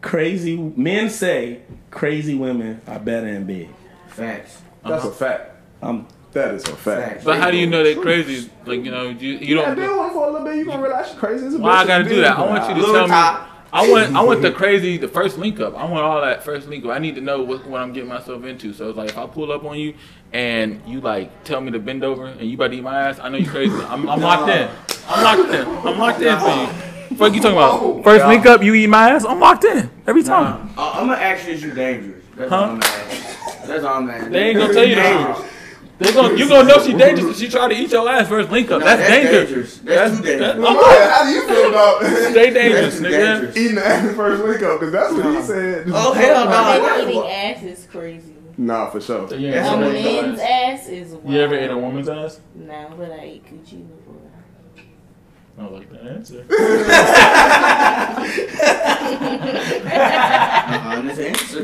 crazy men say crazy women are better in bed. Facts. That's a fact. Um, That is a fact. Facts. but how do you know they're crazy? Like you know, you, you Yeah, don't. deal with him for a little bit. You gonna realize she's crazy. It's a Why I gotta do that? I want you to Little tell me. I want I want the crazy the first link up. I want all that first link up. I need to know what, what I'm getting myself into. So it's like if I pull up on you and you like tell me to bend over and you about to eat my ass, I know you crazy. I'm, I'm locked in. I'm locked in. I'm locked in for you. Fuck you talking about? First link up, you eat my ass. I'm locked in every time. Uh, I'm gonna ask you if you dangerous. That's Huh? all I'm asking. That's all I'm asking. They ain't gonna tell you the truth. They gonna you gonna know she dangerous if she try to eat your ass first link up. No, that's, that's dangerous. dangerous. That's too dangerous. I'm Maya, how do you feel *laughs* about Stay dangerous, nigga. dangerous. eating the ass first link up? Because that's what he said. Oh hell no! Eating ass is crazy. Nah, for sure. You, That's A what ever, man's ass is wild. you ever ate a woman's ass? No, but I ate coochie before. I like *laughs* uh-huh, the answer. Honest *laughs* answer.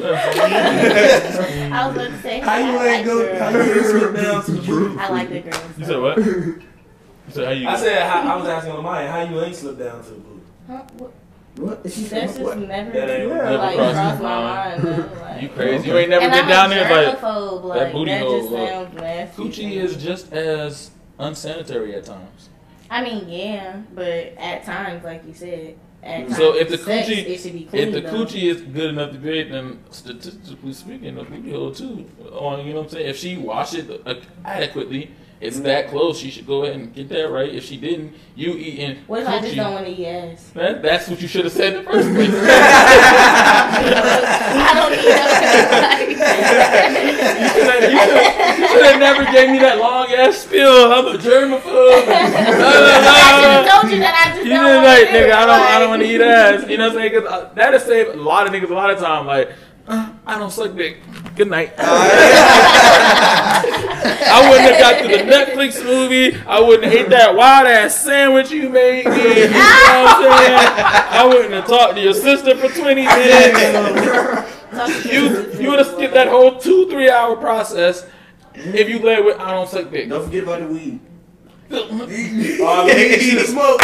I was about to say, how you I ain't like go? How you girls. ain't slip down to the booty? I like the girls. You said what? *laughs* You said how you? I said how, I was asking Amaya how you ain't slip down to the booty. Huh? What? What? Is she That's just what? never That ain't Yeah. like crossed crossed my my mind. mind. though, like- You crazy? You ain't never and been I'm down there like germaphobe, like, that booty that hole, just look. sounds nasty. coochie is just as unsanitary at times. I mean, yeah, but at times, like you said, at times, So if the sex, coochie- it should be clean. If the though. coochie is good enough to be then statistically speaking, the booty hole too. On you know what I'm saying? If she wash it uh, adequately, it's that close. She should go ahead and get that right. If she didn't, you eating what if I just coochie. don't want to eat ass? That, that's what you should have said in the first *laughs* place. I don't eat ass. you should have never gave me that long ass spiel. I'm a germaphobe. I should have told you that I just You don't just want like to nigga, I don't, I don't want to eat *laughs* ass. You know what I'm saying? Cause uh, that'll save a lot of niggas a lot of time. Like, uh, I don't suck dick. Good night. *laughs* I wouldn't have got to the Netflix movie. I wouldn't have ate that wild ass sandwich you made me. You know what I'm saying? I wouldn't have talked to your sister for 20 minutes. You you would have skipped that whole two three hour process if you led with I don't suck dick. Don't forget about the weed. Oh, you see the smoke.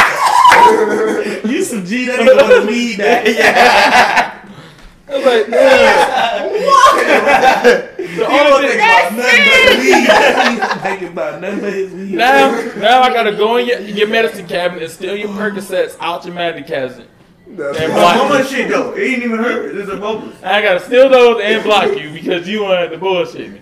you some G that ain't gonna weed that. I was like, man. the only thing, Nothing but *laughs* thinking about nothing but his weed. now, now I gotta go in your, your medicine cabinet and steal your Percocets out your medicine cabinet. That's And right. block How you. much shit though? It ain't even hurt. This is a bubble. I gotta steal those and block you because you wanted to bullshit me.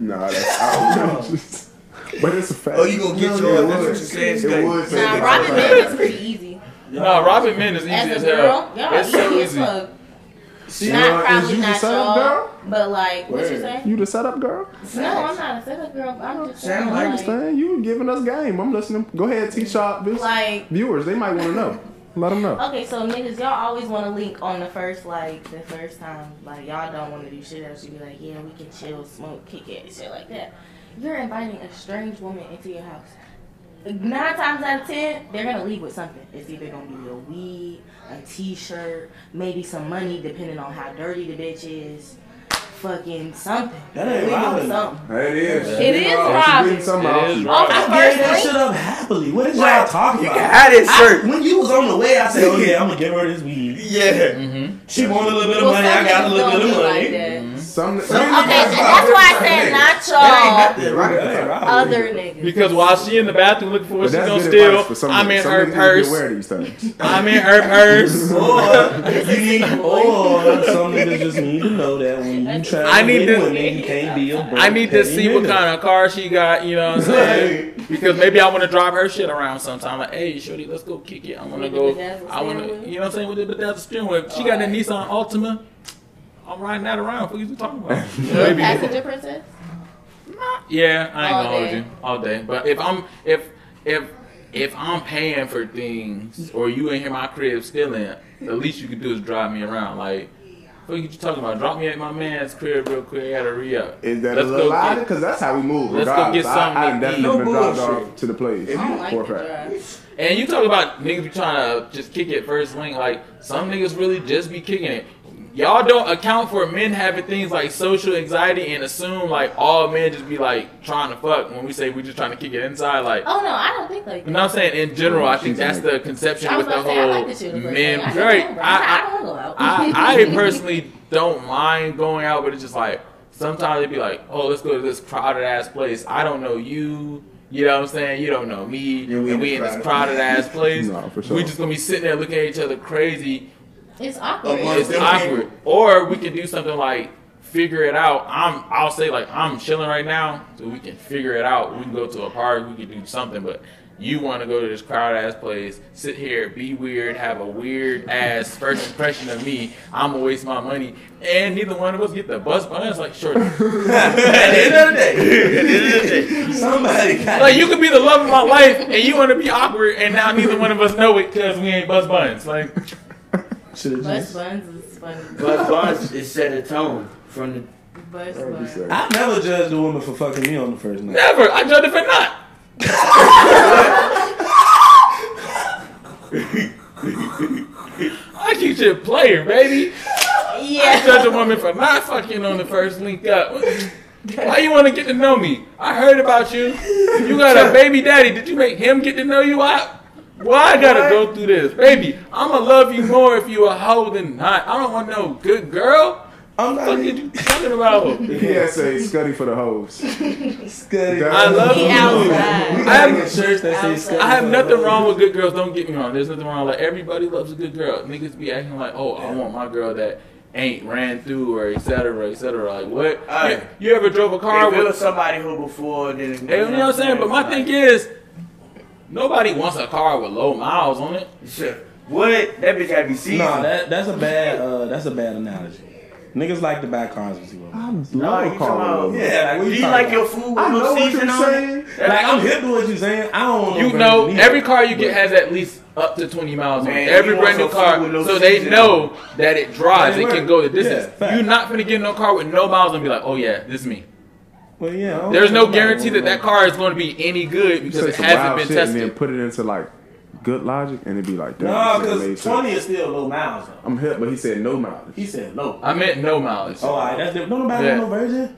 Nah, that's outrageous. *laughs* But it's a fact. Oh, you gonna get No, yours. it That's what would. you said, It Scutti. would Nah, it. Robin Hood is pretty easy. No, Robin Men is easy as, As a hell. y'all It's so easy as fuck. See, Not uh, probably you the not setup y'all, girl? but like, what you say? You the setup girl? No, I'm not a setup girl. I'm just saying, I like- like, understand. You giving us game. I'm listening. Go ahead, T-Shop. This like, viewers, they might want to know. *laughs* Let them know. okay, so niggas, y'all always want to link on the first, like, the first time. Like, y'all don't want to do shit else. You be like, yeah, we can chill, smoke, kick it, shit like that. You're inviting a strange woman into your house. Nine times out of ten, they're gonna leave with something. It's either gonna be a weed, a t-shirt, maybe some money, depending on how dirty the bitch is. Fucking something. That ain't robbing. something. It is. It is robbing. It off is you. robbing. Off the I gave first that shit up happily. What is y'all talking about? Had it I- shirt. when you was on the way, I said, "Oh yeah, I'm gonna give her this weed." Yeah. Mm-hmm. She want a little bit of Well, money. I got a little bit of money. like that. Some, Okay, and that's why I said not That y'all, nothing, right? That ain't robbing. other niggas. Because while she in the bathroom looking for what But she gonna steal, some I'm in her niggas need to purse. Aware these things. I'm in her purse. *laughs* Or *laughs* you need, or some niggas just need to know that when you try I to need win to- women, you can't be a broke I need to petty see what kind of car she got, you know what I'm saying? Because maybe I want to drive her shit around sometime. Like, hey, shorty, let's go kick it. I want to go. I want to, you know what I'm saying? With the bedazzled steering wheel. She got that Nissan Altima. I'm riding that around. What are you talking about? *laughs* Maybe. Passenger princess? Yeah, I ain't All gonna hold day. you all day. But if I'm if if if I'm paying for things or you in here my crib stealing, the least you can do is drive me around. Like, what are you talking about? Drop me at my man's crib real quick. I gotta re up. Is that Let's a little go louder? Because that's how we move. Let's go get something I, I to definitely eat. been No dropped bullshit. off to the place. I don't like for fact. And you talk about niggas be trying to just kick it first link. Like some niggas really just be kicking it. Y'all don't account for men having things like social anxiety and assume like all men just be like trying to fuck when we say we just trying to kick it inside. Like Oh no, I don't think like that. You know what I'm saying? In general, I think that's the conception with the say, I like whole the shit the first men. Right. remember. I, I, I, don't want to go out. I, I *laughs* personally don't mind going out, but it's just like sometimes it'd be like, oh, let's go to this crowded ass place. I don't know you. You know what I'm saying? You don't know me. Yeah, we and in we this in this crowded- crowded ass *laughs* place. No, for sure. We just gonna be sitting there looking at each other crazy. It's awkward. It's awkward. Or we can do something like figure it out. I'm I'll say like I'm chilling right now, so we can figure it out. We can go to a park, we can do something, but you want to go to this crowd ass place, sit here, be weird, have a weird ass first impression of me. I'm gonna waste my money, and neither one of us get the bus. But it's like, sure. *laughs* At the end of the day. At the end of the day. Somebody got Like you could be the love of my life, and you want to be awkward, and now neither one of us know it because we ain't buzz buns. Like, should have Bus just. buns is funny. But Buns is set a tone from the Bus What would you buns. I never judged a woman for fucking me on the first night. never. I judge if it not. *laughs* I keep you a player, baby. Yeah. I Yeah. judge a woman for not fucking on the first link up. Why you want to get to know me? I heard about you. You got a *laughs* baby daddy. Did you make him get to know you out? Why I gotta go through this, baby? I'ma love you more if you a hoe than not. I don't want no good girl. I'm What not the fuck you talking about? *laughs* He had to say Scutti for the hoes. Scutti. I love He you. I have- get shirts that say Outside. Scutti. I have nothing wrong with good girls. Don't get me wrong. There's nothing wrong. Like everybody loves a good girl. Niggas be acting like, oh, I want my girl that ain't ran through or etc. cetera, et cetera. Like what? Alright. You, you ever drove a car If it was with? somebody who before, then Hey, you know what I'm saying? But my thing is, nobody wants a car with low miles on it. Sure. What? That bitch gotta be seasoned. No, that that's a bad uh that's a bad analogy. Niggas like to buy cars with zero. miles. I No, love you a car with about- Yeah, like you you like about? your food with I know no what season you're on it? saying. Like I'm hip to what you're saying. I don't want no You know, every car you get has at least up to 20 miles on it. Every you brand new car, no so they season know that it drives. Right, It can go the distance. Yeah. You're not gonna get in no car with no miles and be like, oh yeah, this is me. Well, yeah. There's no guarantee that that car is going to be any good because it hasn't been shit and then put it into like good logic and it'd be like that. No, because 20 is still low miles. Though. I'm hip, but he said no mileage. He said low. I meant no mileage. Oh, all right, that's different. Don't nobody Yeah. want no virgin.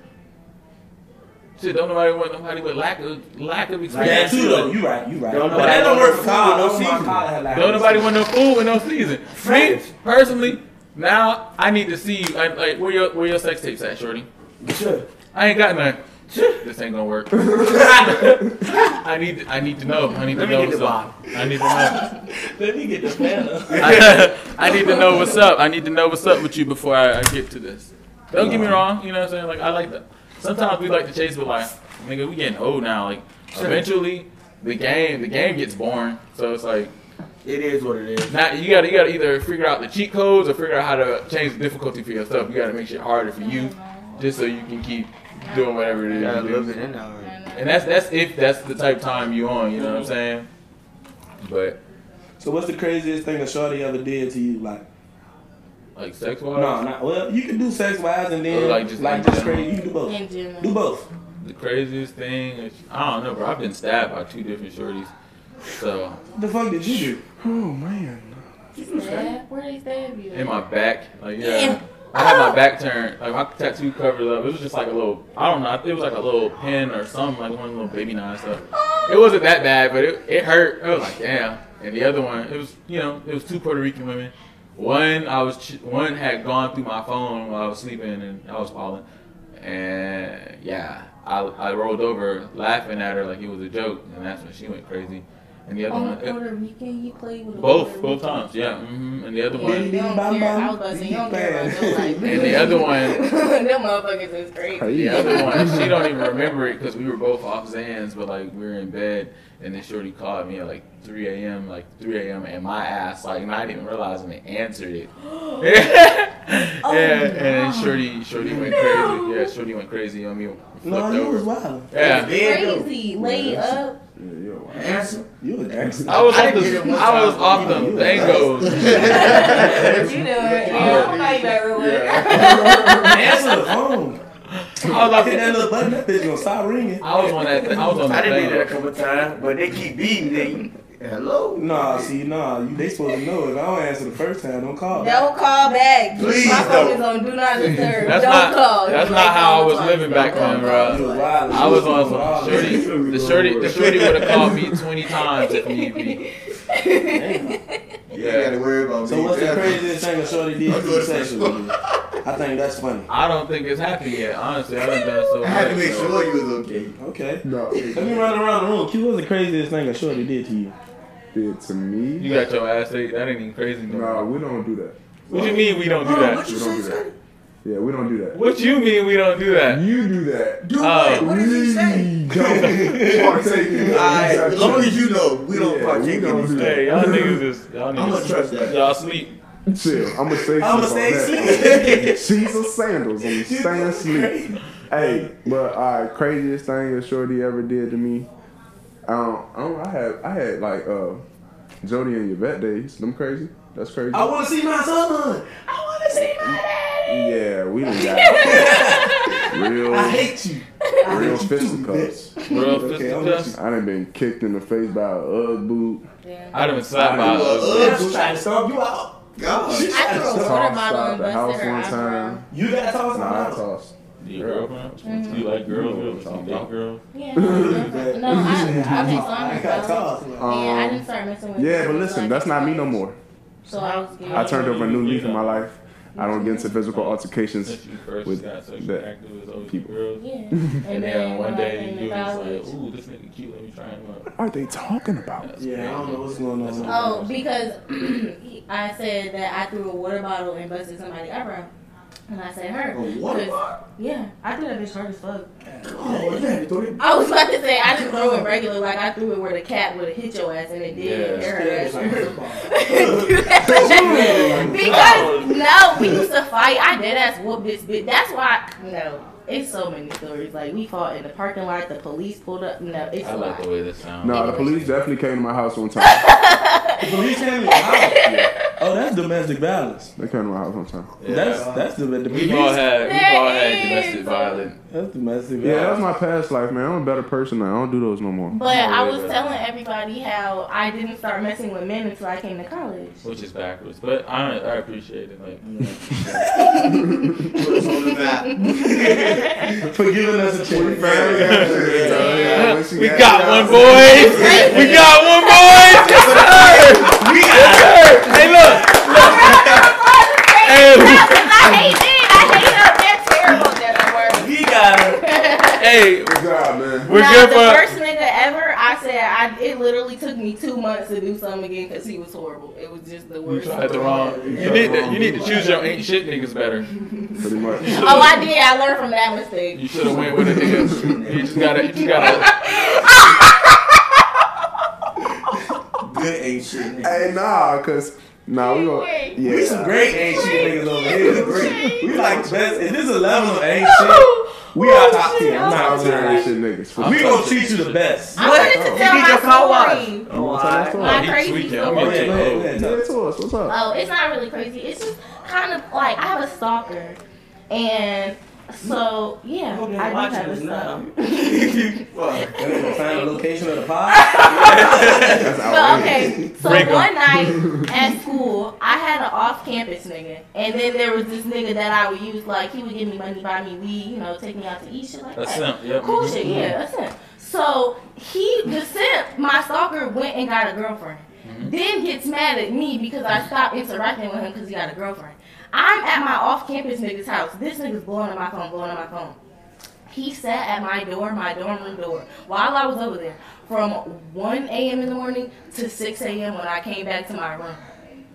Shit, don't nobody want nobody with lack of lack of Yeah, experience. too though. You right. You right. Don't but that nobody don't want work no for food cars. with no Don't my seasoning. car have like Don't nobody want no food with no season. Me personally, now I need to see. Like, like where your where your sex tapes at, shorty? Sure. I ain't got none. This ain't gonna work. *laughs* I need I need to know. I need to Let me know what's up. I need to know. *laughs* Let me get the banner. I, *laughs* I need to know what's up. I need to know what's up with you before I, I get to this. Don't get me wrong. You know what I'm saying? Like I like that. Sometimes we like to chase, but like, nigga, we getting old now. Like eventually, the game the game gets boring. So it's like It is what it is. now you gotta you gotta either figure out the cheat codes or figure out how to change the difficulty for yourself. You gotta make shit harder for you, just so you can keep doing whatever it is. You gotta you do. live it in there. And that's that's if that's the type of time you on. You know what I'm saying? But So what's the craziest thing a shorty ever did to you? Like, like sex wise, no, not well. You can do sex wise and then Or like like just just like just general. crazy. You can do both. In general. Do both. the craziest thing is I don't know, bro. I've been stabbed by two different shorties. So What the fuck did you do? Oh man. Stab? Where they stab you? in my back, like yeah. I had my ah! back turned, like my tattoo covers up. It was just like a little, I don't know, it was like a little pin or something, like one of the little baby knife stuff. Ah! It wasn't that bad, but it, it hurt. I was like, damn. And the other one, it was, you know, it was two Puerto Rican women. One, I was, one had gone through my phone while I was sleeping and I was falling. And yeah, I, I rolled over laughing at her like it was a joke, and that's when she went crazy. And the other On one, Puerto Rican, you played with both, Puerto both times, yeah. hmm And the other You one, don't care. I was about to say, you don't care about *laughs* your life. and the other one, *laughs* Them motherfuckers is crazy. The other one, she *laughs* don't even remember it because we were both off Zans, but like we were in bed, and then Shorty called me at like 3 a.m., like 3 a.m., and my ass, like not even realizing it, answered it. *gasps* yeah, and then Shorty, Shorty went crazy. Yeah, Shorty went crazy on me. No, flipped you over. was wild. Yeah, Crazy. Lay up. Yeah, yo. Answer. You was excellent. I was I off didn't get it the, I was time. off the thangos. What you *laughs* doing? *laughs* Yeah, I don't know you better with. Answer the phone. I was off Hit that the, little button. That bitch gonna stop ringing. I was on that. I was on that. I didn't do that a thing. couple times, but they keep beating me. Hello. Nah, see, nah, you, they supposed to know. If I don't answer the first time, don't call. Don't call back. Please My phone is on do not *laughs* disturb. That's don't not. call. That's You not how I was living back Don't then, bro. was. I was on Wild. some shorty. The shorty, the shorty would have *laughs* called me twenty times if need be. You ain't gotta worry about So me. So what's the craziest thing a shorty did I'll to do you sexually? I think that's funny. I don't think it's happened yet. Honestly, I done done so I had to make so- sure you was okay. Okay. No. Let me run around the room. Q, what's the craziest thing a shorty did to you? Did to me. You got your ass ate. That ain't even crazy. No. No, more. we don't do that. What you mean we don't do What that? you We don't say, do that. Yeah, we don't do that. What you mean we don't do that? You do that. Do Oh. what? What did he say? We don't *laughs* partake in that. As long as you know, we don't Yeah, partake we in don't this. do that. Hey, y'all niggas is *laughs* y'all I'ma niggas. trust that. Y'all sleep. Chill. I'm gonna say I'ma something say on that. *laughs* She's a sandals. I'm staying asleep. Hey, but alright, craziest thing a shorty ever did to me. Um, I, don't, I had I had like uh, Jody and Yvette days. Them crazy. That's crazy. I want to see my son. I want to see my daddy. yeah, we done got *laughs* real, I hate you. I real hate you fisticuffs. Real Okay, I'm fisticuffs. I done been kicked in the face by a Ugg boot. Yeah. I done been slapped by a Yeah, she tried to stomp you out. God. I tried to threw a water bottle out and the house busted her one eyebrow. time. You got tossed Nah, I out. tossed. Your girlfriend? Mm-hmm. Do you like girls? Do you date girls? Yeah, *laughs* no, I, *laughs* no, I, okay, so I'm I um, in got college, tossed. and I didn't start messing with. Yeah, but listen, that's not me no more. So I was good. I turned over a new leaf in my life. I don't get into physical altercations Since you first with got sexually the active with those people. girls. Yeah, *laughs* and, And then then one when day came you to was like, ooh, this nigga cute, let me try him out. What are they talking about? That's Yeah, I don't know what's going on. Oh, because *clears throat* I said that I threw a water bottle and busted somebody's eyebrow. And I said her. A water 'Cause- bottle? Yeah, I threw that bitch hard as fuck. Oh, yeah, you throw it. I was about to say I didn't throw it regular, like I threw it where the cat would have hit your ass and it did. Yeah. Her ass. it's like football. because no, we used to fight. I did ass whoop this bitch. That's why no. It's so many stories. Like we fought in the parking lot. The police pulled up. No, it's I a like lot. the way this sounds. No, the police definitely came to my house one time. The police came to your house. *laughs* Oh, that's domestic violence. They came to my house one time. That's that's the the We've all had, we've all had domestic violence. That's domestic violence. Yeah, that's my past life, man. I'm a better person now. I don't do those no more. But I was yeah. telling everybody how I didn't start messing with men until I came to college. Which is backwards, but I I appreciate it. Like, Put us on the map. For giving us a *laughs* chance. we got one, boys. we got one, boys. *laughs* It. Hey, look. Hey, I hate it. I hate. They're terrible. The. We got her. hey, Good job, man. we're nah, good the for. first nigga ever. I said I. It literally took me two months to do something again because he was horrible. It was just the You worst. tried the wrong. You need to. You need to choose your ain't shit niggas better. Pretty much. Oh, I did. I learned from that mistake. You should have went with nigga. You just gotta. You just gotta. Good ain't shit. nigga. Hey, nah, cause nah, we gonna yeah. We some great ain't shit niggas over here. Great. We like best. If this is a level of ain't shit, we are oh, top tier. I'm Top top tier tier. shit niggas. For We sure. gonna treat you the best. I wanted to oh. tell You need your car my wash. story. You wanna oh, tell that story? My He crazy tweaking. story. I'm Go gonna ahead, take go ahead, go over. ahead. Yeah, tell us. to us. What's up? Oh, it's not really crazy. It's just kind of like I have a stalker, and so yeah, Okay, I do watch have a this now. stalker. Fuck. We're find the location of the pod. That's *laughs* So okay, so Break 'em. one night *laughs* at school, I had an off-campus nigga, and then there was this nigga that I would use like he would give me money, buy me weed, you know, take me out to eat shit like That's that. simp. Yep. Cool mm-hmm. shit, yeah, that's it. So he, the simp, my stalker went and got a girlfriend. Mm-hmm. Then gets mad at me because I stopped interacting with him because he got a girlfriend. I'm at my off-campus nigga's house. This nigga's blowing on my phone, blowing on my phone. He sat at my door, my dorm room door, while I was over there, from 1 a.m. in the morning to 6 a.m. when I came back to my room,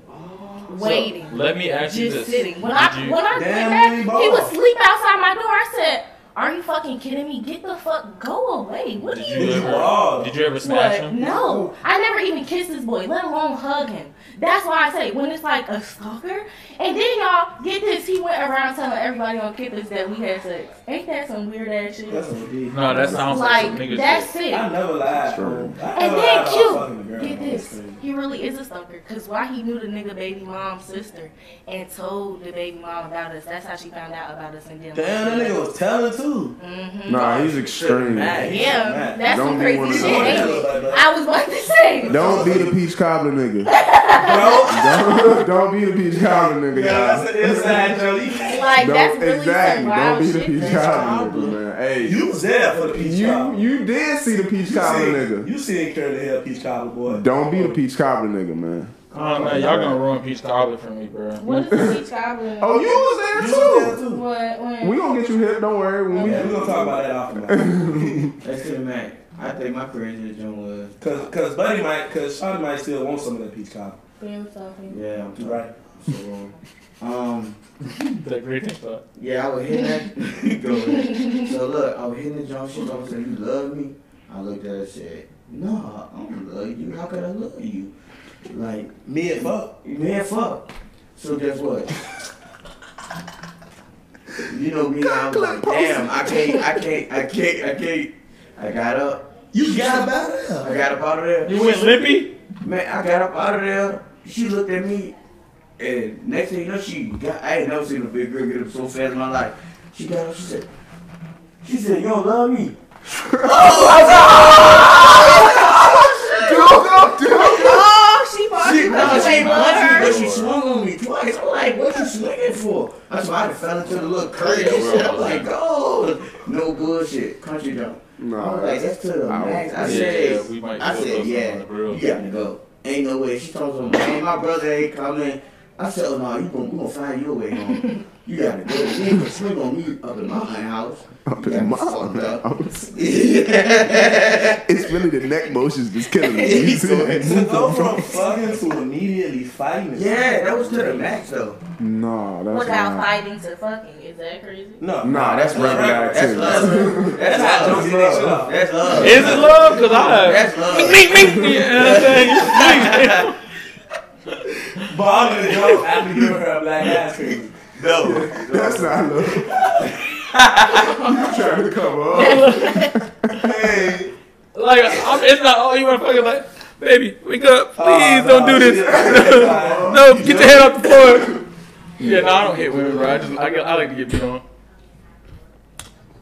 oh. waiting, Let me ask you just this. sitting. When Did I you- when I Damn, came back, Lily he was sleep outside my door. I said, "Are you fucking kidding me? Get the fuck, go away! What Did are you you?" Did you ever? Did you ever smash What? him? No, I never even kissed this boy, let alone hug him. That's why I say when it's like a stalker, and then y'all get this, he went around telling everybody on campus that we had sex. Ain't that some weird ass shit? That's OD. No, that sounds like, some like nigga that's shit. it. I never lied. Sure. bro. I And never lied then about cute. a girl. Get this. He really is a stalker. Cause why he knew the nigga baby mom's sister and told the baby mom about us. That's how she found out about us and then. Damn, that nigga was telling too. Mm-hmm. Nah, he's extreme. Mad. Yeah, Mad. that's Don't some crazy shit. those. ain't it? I was about to say. Don't be the peach cobbler nigga. *laughs* Bro, don't, don't be the peach cobbler nigga. yeah, y'all. that's an inside joke. Like Don't- that's really exactly. some Don't wild be the peach cobbler nigga, man. Hey, You was there for the peach you cobbler. you did see the peach You cobbler nigga. You seen Curly Hill peach cobbler boy? Don't be the peach cobbler nigga, man. Oh man, y'all gonna ruin peach cobbler for me, bro. What is *laughs* peach cobbler? Oh, you was You there was too. there too. What? When? We gonna get you hit. Don't worry. When we we gonna talk about that after. Let's see, man. *laughs* I think my craziest joke was. Cause, cause Buddy might, cause Shawty might still want some of that peach cobbler. Being talking. Yeah, I'm You talking. right? So, um, *laughs* That great thought. yeah, I was hitting that. *laughs* Go ahead. So look, I was hitting the jump. She told me, "You love me." I looked at her and said, "No, I don't love you. How could I love you?" Like, Me and fuck. man, fuck. So guess what? You know me. I was like, damn, I can't, I can't, I can't, I can't. I got up. You got about it. I got up out of there. You went lippy? Man, I got up out of there she looked at me, and next thing you know, she got, I ain't never seen a big girl get up so fast in my life. She got up, she said, she said, you don't love me. oh, I said, oh, dude, dude. Oh, she punched she, no, she punched me, but she swung on me twice. I'm like, what you swinging for? That's why I fell into the little crazy shit. I'm like, oh, no bullshit, country jump." No, I'm like, that's to the max. I said, yeah, I said, yeah, you got to go. Ain't no way. She told him, man, my brother ain't coming. I said, oh no, you gonna, gonna find your way home. *laughs* You gotta go. You ain't gonna swing on me up in my house. Up in my got me up. house. *laughs* It's really the neck motions just killing me. *laughs* To go from fucking to *laughs* immediately fighting. Yeah, that was to the max though. no, that's Without not. fighting to fucking. Is that crazy? No, Nah, that's regular That's activity. love. That's how love. jokes that shit off. That's love. Is it love? Cause I That's love. mink mink. You know what I'm saying? But I'm gonna jump after giving her a black ass cream. No. *laughs* That's not love. *laughs* you trying to cover up. Hey, like I'm, it's not. Oh, you want to fucking like, baby, wake up, ah, please, Oh, don't no, do this. shit. *laughs* No, get your head off the floor. Yeah, no, I don't hit women, bro. I just, I, get- I like to get beat on.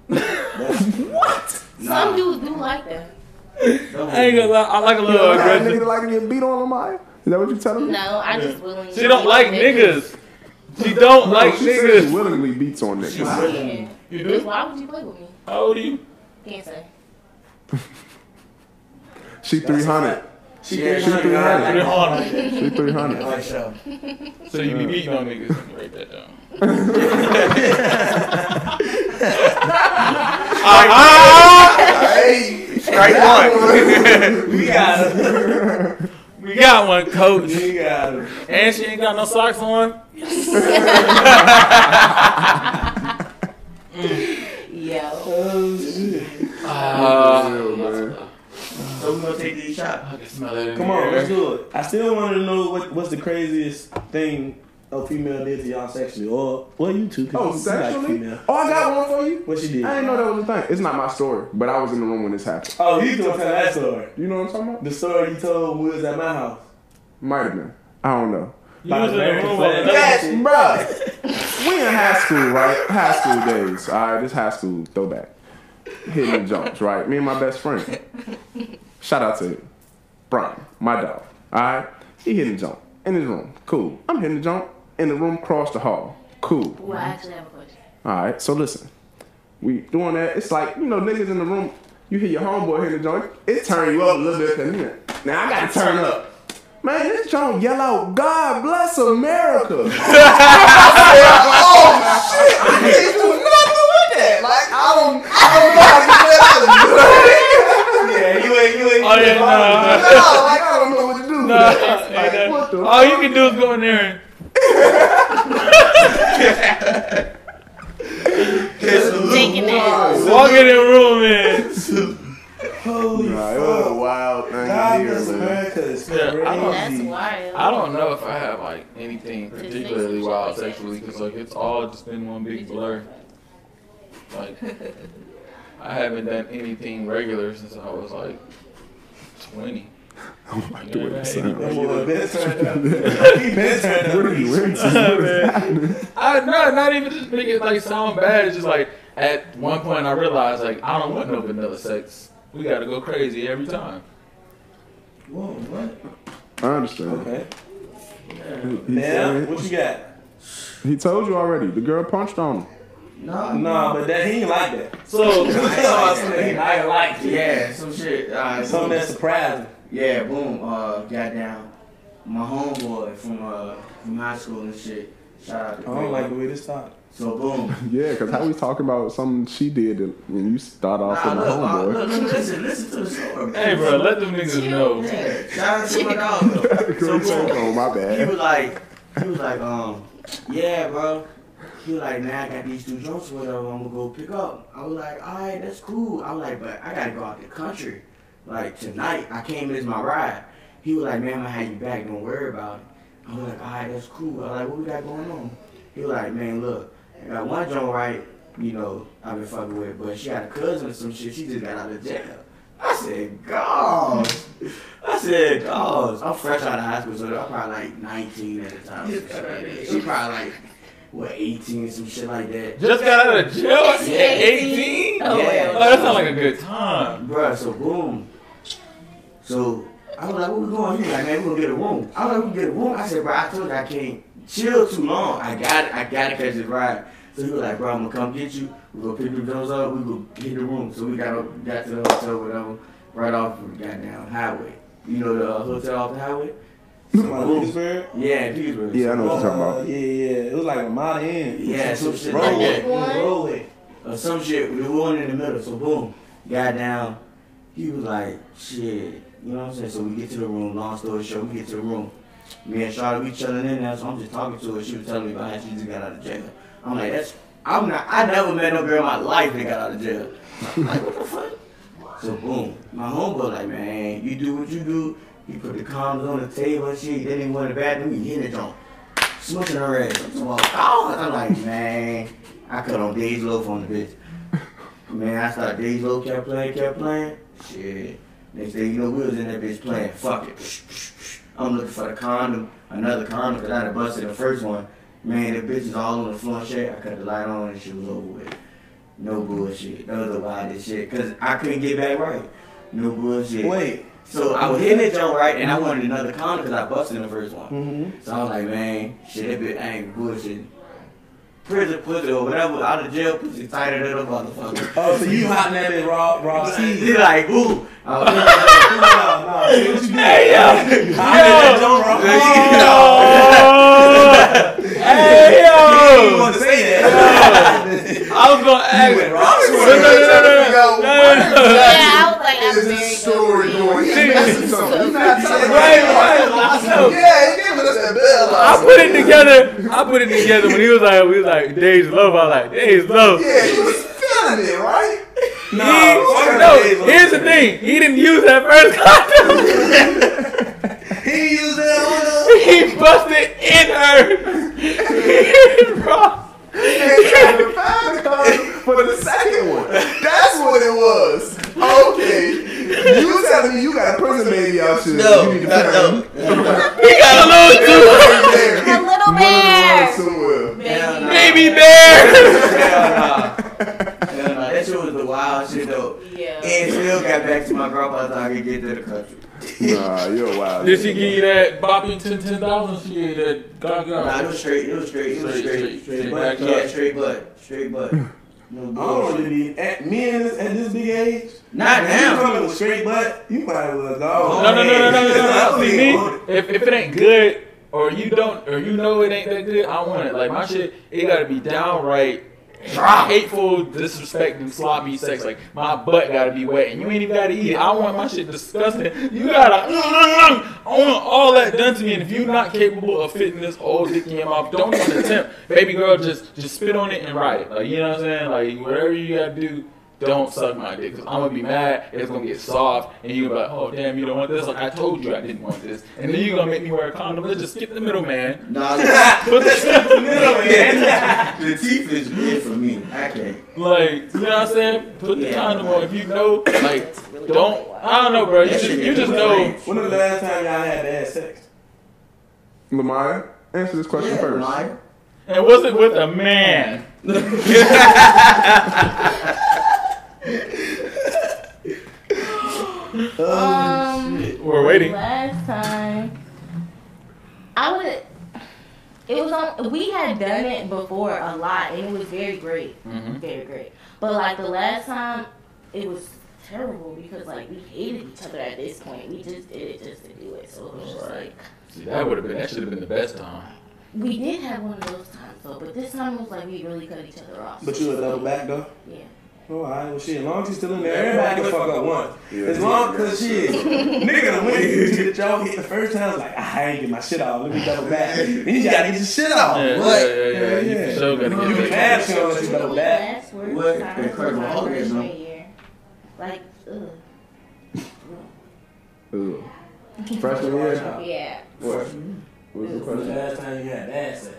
What? Some dudes do like that. I ain't gonna lie, I like a little That aggressive. nigga like to get beat on Lamaya? Is that what you telling me? No, I just willingly. She don't like niggas. She don't No, like she said she willingly beats on niggas. Yeah. You do? why would you play with me? How old are you? Can't say. *laughs* She 300. She Yeah, she she Three 300. hundred. She 300. So. So you be beating on niggas. Let me write that down. *laughs* Ah! Strike one. *laughs* We got her. We got one, coach. You got her. And she ain't got no socks on. Yo. Oh. Uh, So we're gonna take these shots. I can smell it Come on, let's do it. I still want to know what, what's the craziest thing a female did to y'all sexually, or well, you too. 'cause Oh, you like sexually? female. Oh, I got one for you. What she did? I didn't know that was a thing. It's not my story, but I was in the room when this happened. Oh, you gonna tell that story? You know what I'm talking about? The story you told when was at my house. Might have been. I don't know. You was in the room with Yes, bruh. *laughs* We in high school, right? High school days. All right, this high school throwback. Hitting the jumps, right? Me and my best friend. Shout out to Brian, my dog. All right, he hitting the jump in his room. Cool. I'm hitting the jump in the room across the hall. Cool. Well, I actually have a question. All right, so listen, we doing that. It's like you know, niggas in the room. You hear your homeboy hitting the joint, it turn you up a little bit. Cause, you know, now I gotta turn up. Man, this joint yell out, God bless America. I *laughs* said, *laughs* oh shit, I can't do nothing with that. Like I don't, I don't know how to do that. *laughs* Yeah, you ain't, you ain't. Oh yeah, no. no, like I don't know what to do. with No, Like, that- what the all you can do is go in there Taking that. and walk in the room and Holy Nah, it was a fuck. wild thing God to bless hear, man. America is Yeah, I don't- That's wild. I don't know if I have like anything particularly wild sexually because like it's all just been one big blur. Like *laughs* I haven't done anything regular since I was like twenty. *laughs* I like the way that sounds. That boy been turned up. He been turned up. What are you into? What is happening? I no, not even just make it like sound bad. It's just like at one point I realized like I don't want no vanilla sex. We gotta go crazy every time. Whoa, what? I understand. Okay. He, Now, what you got? he told you already. The girl punched on him. No, Nah, but that he ain't like that. So I like. Yeah, some shit. Uh, Something that surprised surprising. Yeah, boom. Uh, goddamn, my homeboy from uh from high school and shit. Shout out to I don't like the way this talk. So boom. *laughs* Yeah, because how we talking about something she did and and you start off Nah, with look, my uh, homeboy. look, look, listen, listen to the story. hey bro, let them niggas know. Yeah, shout out to my dog though. *laughs* So boom. oh, my bad. He was like, he was like, um, yeah, bro. He was like, man, I got these two jumps or whatever. I'm gonna go pick up. I was like, all right, that's cool. I was like, but I gotta go out to the country. Like tonight, I came in as my ride. He was like, man, I'm gonna have you back. Don't worry about it. I was like, all right, that's cool. I was like, what we got going on? He was like, man, look, I got uh, one joint right. You know, I've been fucking with, but she got a cousin or some shit. She just got out of jail. I said, God. I said, God. I'm fresh out of high school, so I'm probably like 19 at the time. some shit like that. She probably like, what, 18, some shit like that. Just got out of jail at Yeah. 18? Oh, Yeah. Oh, that sounds like a good time. Bruh, so boom. So I was like, where we going? He was like, man, we gonna get a room. I was like, we can get a room. I said, bro, I told you I can't chill too long. I got it. I gotta catch this ride. So he was like, bro, I'm gonna come get you. We gonna pick the girls up. We go get the room. So we got up, got to the hotel, whatever. right off the goddamn highway. You know the uh, hotel off the highway? Somebody in Pittsburgh? Yeah, in Petersburg. Yeah, I know what you're talking Uh, about. yeah, yeah. It was like a mile in. Yeah, some shit like Rollway. that. It or some shit. We were in the middle, so boom, got down. He was like, shit, you know what I'm saying? So we get to the room. Long story short, we get to the room. Me and Charlotte, we chilling in there, so I'm just talking to her. She was telling me about how she just got out of jail. I'm like, that's, I'm not, I never met no girl in my life that got out of jail. I'm like, what the fuck? So boom, my homeboy like, man, you do what you do. He put the condoms on the table and shit. He went to the bathroom. He hit it on, smoking her ass. I'm like, oh, I'm like, man, I cut on Days Loaf on the bitch. Man, I started Days Loaf kept playing, kept playing. Shit. Next thing you know, we was in that bitch playing. Fuck it. *laughs* I'm looking for the condom, another condom, cause I had busted the first one. Man, the bitch is all on the floor shit. I cut the light on and she was over with. No bullshit. That was the wildest shit. Cause I couldn't get back right. No bullshit. Wait. So I was hitting it joint right, and I wanted another condom because I busted the first one. Mm-hmm. So I was like, man, shit, that bitch ain't bullshit. Prison pussy or whatever, out of jail pussy tighter than a motherfucker. Oh, so you *laughs* hot in that bitch raw, raw He seed. like, ooh. Oh, I was Nah, nah, see what you did. Hey yo, You hot in that joint raw. hey You yo. want to say that? I was gonna ask. went No, wrong. no, no, no, no, no, no, no, no. Yeah, I was like, I'm Is very this story going? He's messing something. He's not telling Right, right. No. Yeah, he giving us that bell. I put it together. I put it together when he was like, we was like, Days Love. I was like, Days Love. Yeah, he was feeling it, right? He, fuck no, here's the thing. He didn't use that first condom. He used that one. he busted in her. Bro. And trying to find the condom for the second one. That's what it was. Okay. You telling me you got a prison baby out here. you need to find *laughs* He got a little too. right. A little One of bear. ones somewhere. Baby. Baby bear. *laughs* Hell nah. That shit was the wild shit though. Yeah. And still got back to my grandpa so I could get to the country. Nah, you're wild. *laughs* Did she give you that Boppington ten thousand? She gave that God Nah, it was straight. It was straight. It was Straight, straight. straight, Straight, straight butt. back Yeah, up. straight butt. Straight butt. *laughs* No I don't bullshit. really at men at this big age. Not now. You coming with straight butt, you might well go. No, no, no, no, no, no, no. *laughs* See me? If, if it ain't good, or you don't, or you know it ain't that good, I want it. Like my shit, it gotta be downright hateful, disrespecting, sloppy sex. Like my butt gotta be wet, and you ain't even gotta eat it. I want my shit disgusting. You gotta, mm, mm, mm, I want all that done to me. And if you're not capable of fitting this old dick in your mouth, don't even attempt. Baby girl, just just spit on it and ride it. Like you know what I'm saying? Like whatever you gotta do. Don't suck my dick, cause I'm gonna be mad. It's gonna get soft, and you gonna be like, "Oh damn, you don't want this." Like I told you, I didn't want this, and then you're gonna make me wear a condom. Let's just skip the middleman. Nah, *laughs* the, Put the shit in the middleman. the teeth is good for me. I can't. Like, you know what I'm saying? Put the Yeah. condom on. If you know, like, don't. I don't know, bro. You just, you just know. When was the last time y'all had to have sex? Lamaya, answer this question Yeah, first. Maya. And was it with a man? *laughs* *laughs* Um, We're waiting. last time, I would. It was on. We had done it before a lot, and it was very great, Mhm. very great. But like the last time, it was terrible because like we hated each other at this point. We just did it just to do it, so it was just Right. like See, that would have been. That should have been the best time. we did have one of those times though. But this time it was like we really cut each other off. But you a double back though? yeah. Oh, alright, well shit, as long as he's still in there, everybody can fuck up once. Yeah. As long as shit, nigga done went *laughs* to the y'all hit the first time, it's like, ah, I ain't get my shit off, let me double back. Then you gotta get your shit off. Yeah, yeah, What? yeah, yeah. You Yeah. for sure gotta You get can that. have shit you double back. Last What? time Incredible was my Hulk is, freshman no? year. Like, ugh. Ugh. *laughs* Freshman year? Yeah. What? What's the When was the question? last time you had bad sex?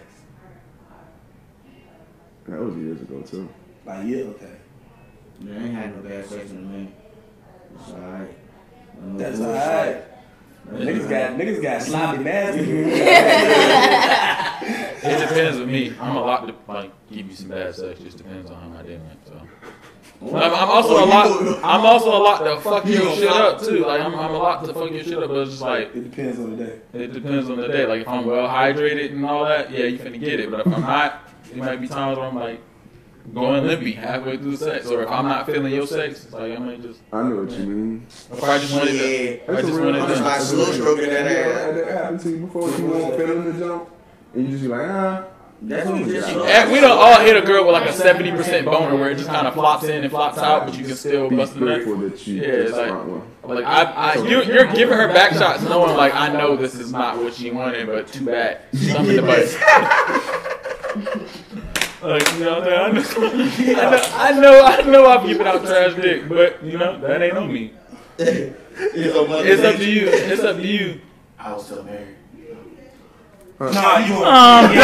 That was years ago too. Like, yeah, okay. Man, I ain't had no bad sex in a minute. It's alright. That's bullshit. alright. Niggas got, niggas got sloppy nasty. *laughs* It depends with me. I'm a lot to like give you some bad sex. Just depends on how my day went. So. I'm, I'm also a lot. I'm also a lot to fuck your shit up too. Like I'm, I'm a lot to fuck your shit up, but it's just like It depends on the day. it depends on the day. Like if I'm well hydrated and all that, yeah, you finna get it. But if I'm not, it might be times where I'm like, going limpy halfway through the sex, or if I'm not feeling your sex, it's like I might just. I know what you mean. If I just wanted to, Yeah. I just That's a wanted real- to. Like slow stroking that Yeah, ass. that happened to you before. You won't feeling the jump, and you just be like, ah. That's what you just we don't all hit a girl with like a seventy percent boner where it just kind of flops in and flops out, but you can still Be bust the nut. grateful that Yeah, it's like, like I, I, you, you're giving her back shots, knowing like I know this is not what she wanted, but too bad. Something *laughs* to bite. Like you know, what I'm saying? I know, I know, I know, I'm giving out trash dick, but you know that ain't on me. It's up to you. It's up to you. I was still married. Nah, you won't. Um, *laughs*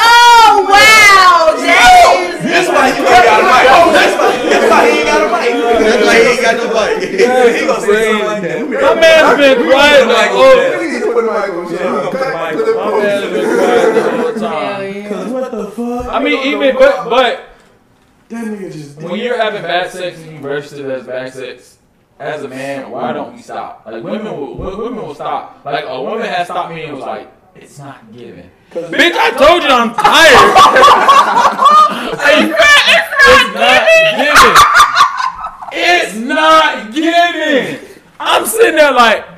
Oh wow, James. That's why you ain't got a mic. That's why, that's why he ain't got a mic. That's why he ain't got no bite. He gonna say something like that. My man's been quiet like oh, We need to put the mic on. Yeah, we gonna put the mic Put on. my man's been quiet the whole time. Hell yeah. What the fuck? I mean, even but but That nigga just. when you're having bad sex and you register it as bad sex, as a man, why don't we stop? Like women will, women will stop. Like a woman has stopped me and was like, "It's not given." Bitch, I told you I'm tired. *laughs* it's not given. It's not given. I'm sitting there like.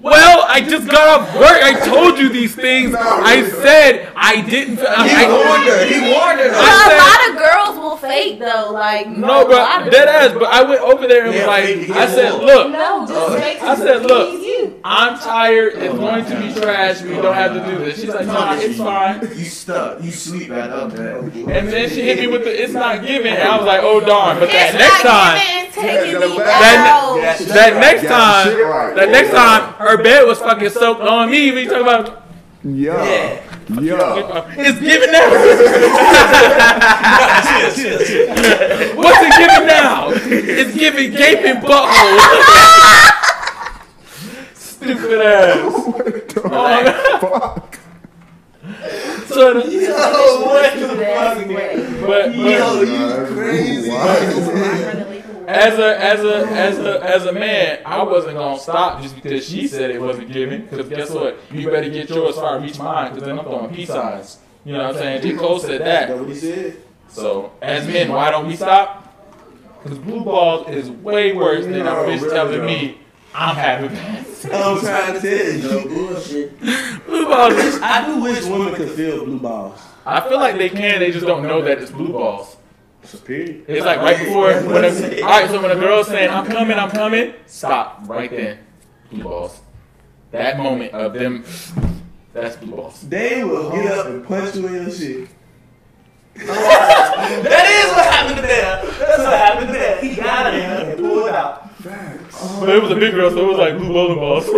Well, I just got off work. I told you these things. I said I didn't. He I, warned her. He warned her. But I a said- lot of girls will fake though, like no, but dead ass. But I went over there and was Yeah, like, I said, look, No, just uh, fake I to said, look. please you. I'm tired. It's going to be trash. We don't have to do this. She's like, nah, it's fine. You stuck. You sleep right up there. And then she hit me with the, it's not given. And I was like, oh darn. But that next time, giving, it's taking me That- that next time, that next time, her bed was fucking soaked on me. We talking about, Yeah. Yeah. it's giving now. What's it giving now? It's giving gaping butthole. Stupid ass. What Oh, Fuck. so the, Yo, what the fuck? but, but Crazy. As a as a as a as a man, I wasn't gonna stop just because she said it wasn't given. Because guess what? You better get yours before I reach mine. Because then I'm throwing peace signs. You know what I'm saying? J. Cole said That that. what he said? So as men, why don't we stop? Because blue balls is way worse than a No, bitch telling me I'm having bad. I'm trying to tell you. No bullshit. Blue balls. I do wish women could feel blue balls. I feel like they can. They just don't know that it's blue balls. Superior. It's like right before when *laughs* a, all right. So when a girl's saying I'm coming, I'm coming, stop right then. Blue balls. That moment of them. That's blue balls. They will get up and punch you in your shit. *laughs* that is what happened there. That's what happened to there. He got it and pulled it out. But it was a big girl, so it was like blue bowling balls. *laughs*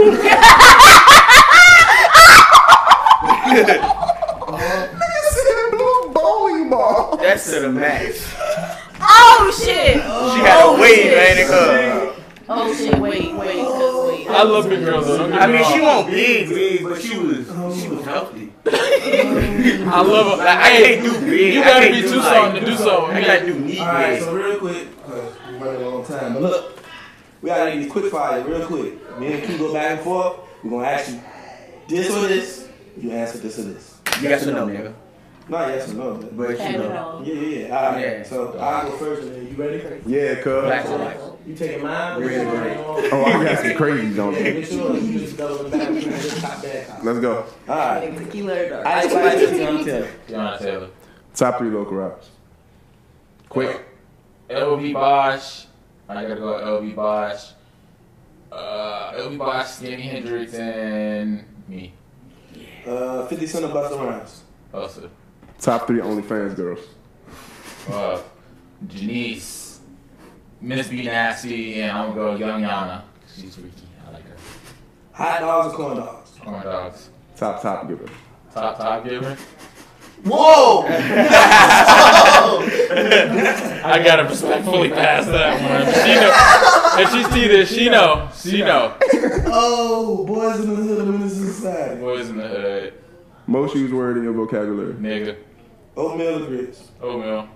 Blue bowling ball. That's to the max. Oh shit! She had Oh, a wave, shit. man. It could. Oh shit! Wait, wait, cause wait. I love big girls though. I mean, she won't big, big, but she was, she was healthy. *laughs* I love her. Like, I can't do big. You I gotta be too like- something to do something. I gotta do knee Alright, big. so real quick, because we're running a long time. But look, we gotta do these quick fire real quick. Me and Q go back and forth. We're gonna ask you this or this. You answer this or this. You yes or no, nigga? Not yes or no. But But you know. yeah, yeah, yeah. All right. Yeah. So I'll go first and then you ready? Yeah, cuz. Black or white? You taking mine? Red or red? Oh, I got some crazies on Yeah, it. make sure you just double the back. You just top that. Let's go. All right. Tequila or dark? Ice Spice or Teyana Taylor? Teyana Taylor. Top three local rappers. Quick. LB Bosch. I gotta go LB Bosch. Uh, LB Bosch, Skinny Hendrix, and me. Uh, 50 Cent or Busta Rhymes? Also, Top three OnlyFans girls. uh, Janice, Miss B Nasty, and I'm gonna go Young Yana. She's freaky. I like her. Hot dogs or corn dogs? Corn dogs. Top top giver. Top top giver. Whoa! *laughs* I gotta respectfully pass that one. She know. If she see this, she know. She know. Oh, boys in the hood of Menace II Society. Boys in the hood, Most used word in your vocabulary. nigga. Oatmeal or grits? Oatmeal.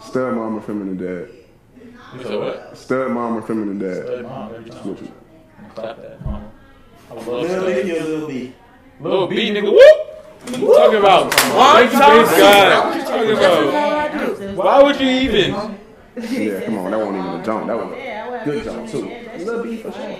Stud mom or feminine dad. You said what? Stud mom or feminine dad. Stud mom every time. Switch it. Clap that, mama. I love Lil stud. Nicky or Lil B? Little B, nigga. Whoop. Talking about One praise time. God. Talking about why would you even? Yeah, come on, that wasn't even a jump. That was a good jump too. Little B for sure.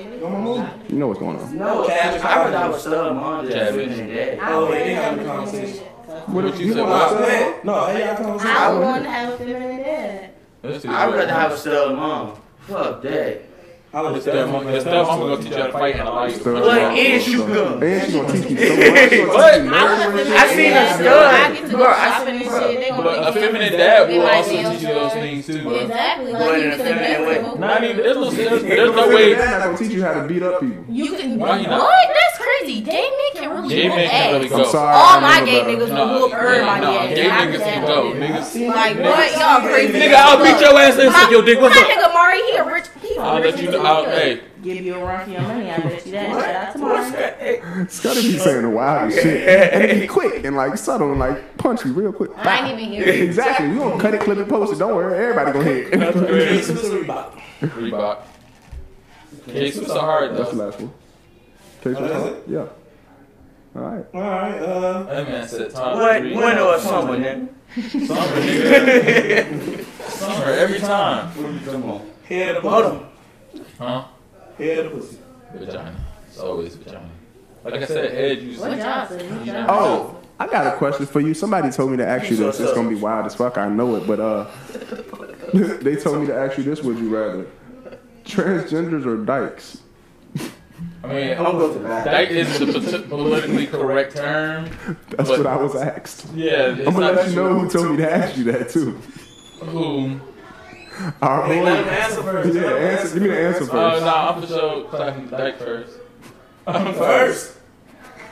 You know what's going on. No, Cash I would have a stud mom Chad, just feminine dad. Oh, they didn't have a conversation. What you said? Go What? ahead. No, hey, y'all I want to have a feminine dad. I would rather have a stud mom. Fuck that. I would Your stepmom, your stepmom gonna teach you how to fight and allow you to punch But and shoot guns. And she's gonna teach me so much. She gonna teach me What? I wrestling. I seen a stud. I get to Bro, I- shopping and shit. They gonna But a feminine dad will also teach you those things too. Exactly. But in a feminine way. Not even. There's no. There's, there's no feminine way. dad not gonna teach you how to beat up people. You can. Why not? What? That's crazy. Gay men can really Gay whoop men can really ass. go. I'm sorry. All my gay niggas No, will whoop everybody no, gay niggas can go. Niggas. Like what? Y'all crazy. Nigga, I'll beat your ass and suck your dick. What's My up? nigga Mari, he a rich. He a I'll let you know. Hey, Give you a run for your money. I bet you that. Shout out to Mari. Scutti be saying the wildest shit. And it be quick and like subtle and like punchy real quick. I ain't even hear you. Exactly. You gonna cut it, clip it, post it. Don't worry. Everybody gonna hit it. that's crazy. Jesus Reebok. Reebok. Jesus are hard That's the though. last one. Case Oh, that's it? Yeah. All right. All right. Uh, That man said time What? three. Winter or summer, nigga? Summer, nigga. *laughs* Summer every time. Come on. head of Hold pussy. on. Huh? Head of pussy. Vagina. It's always vagina. Like I said, Ed used What to. job? Oh, I got a question for you. Somebody told me to ask you this. It's gonna be wild as fuck. I know it, but uh, *laughs* they told me to ask you this. Would you rather *laughs* transgenders or dykes? I mean, I'm gonna go to the bathroom. that is the politically correct term. That's what I was asked. Yeah, I'm gonna let you know who told me to ask you that too. Who? Our Hey, boy. let him answer first. Yeah, answer. Give me the answer Oh, first. no, I'm for sure clapping Dyke first. I'm first.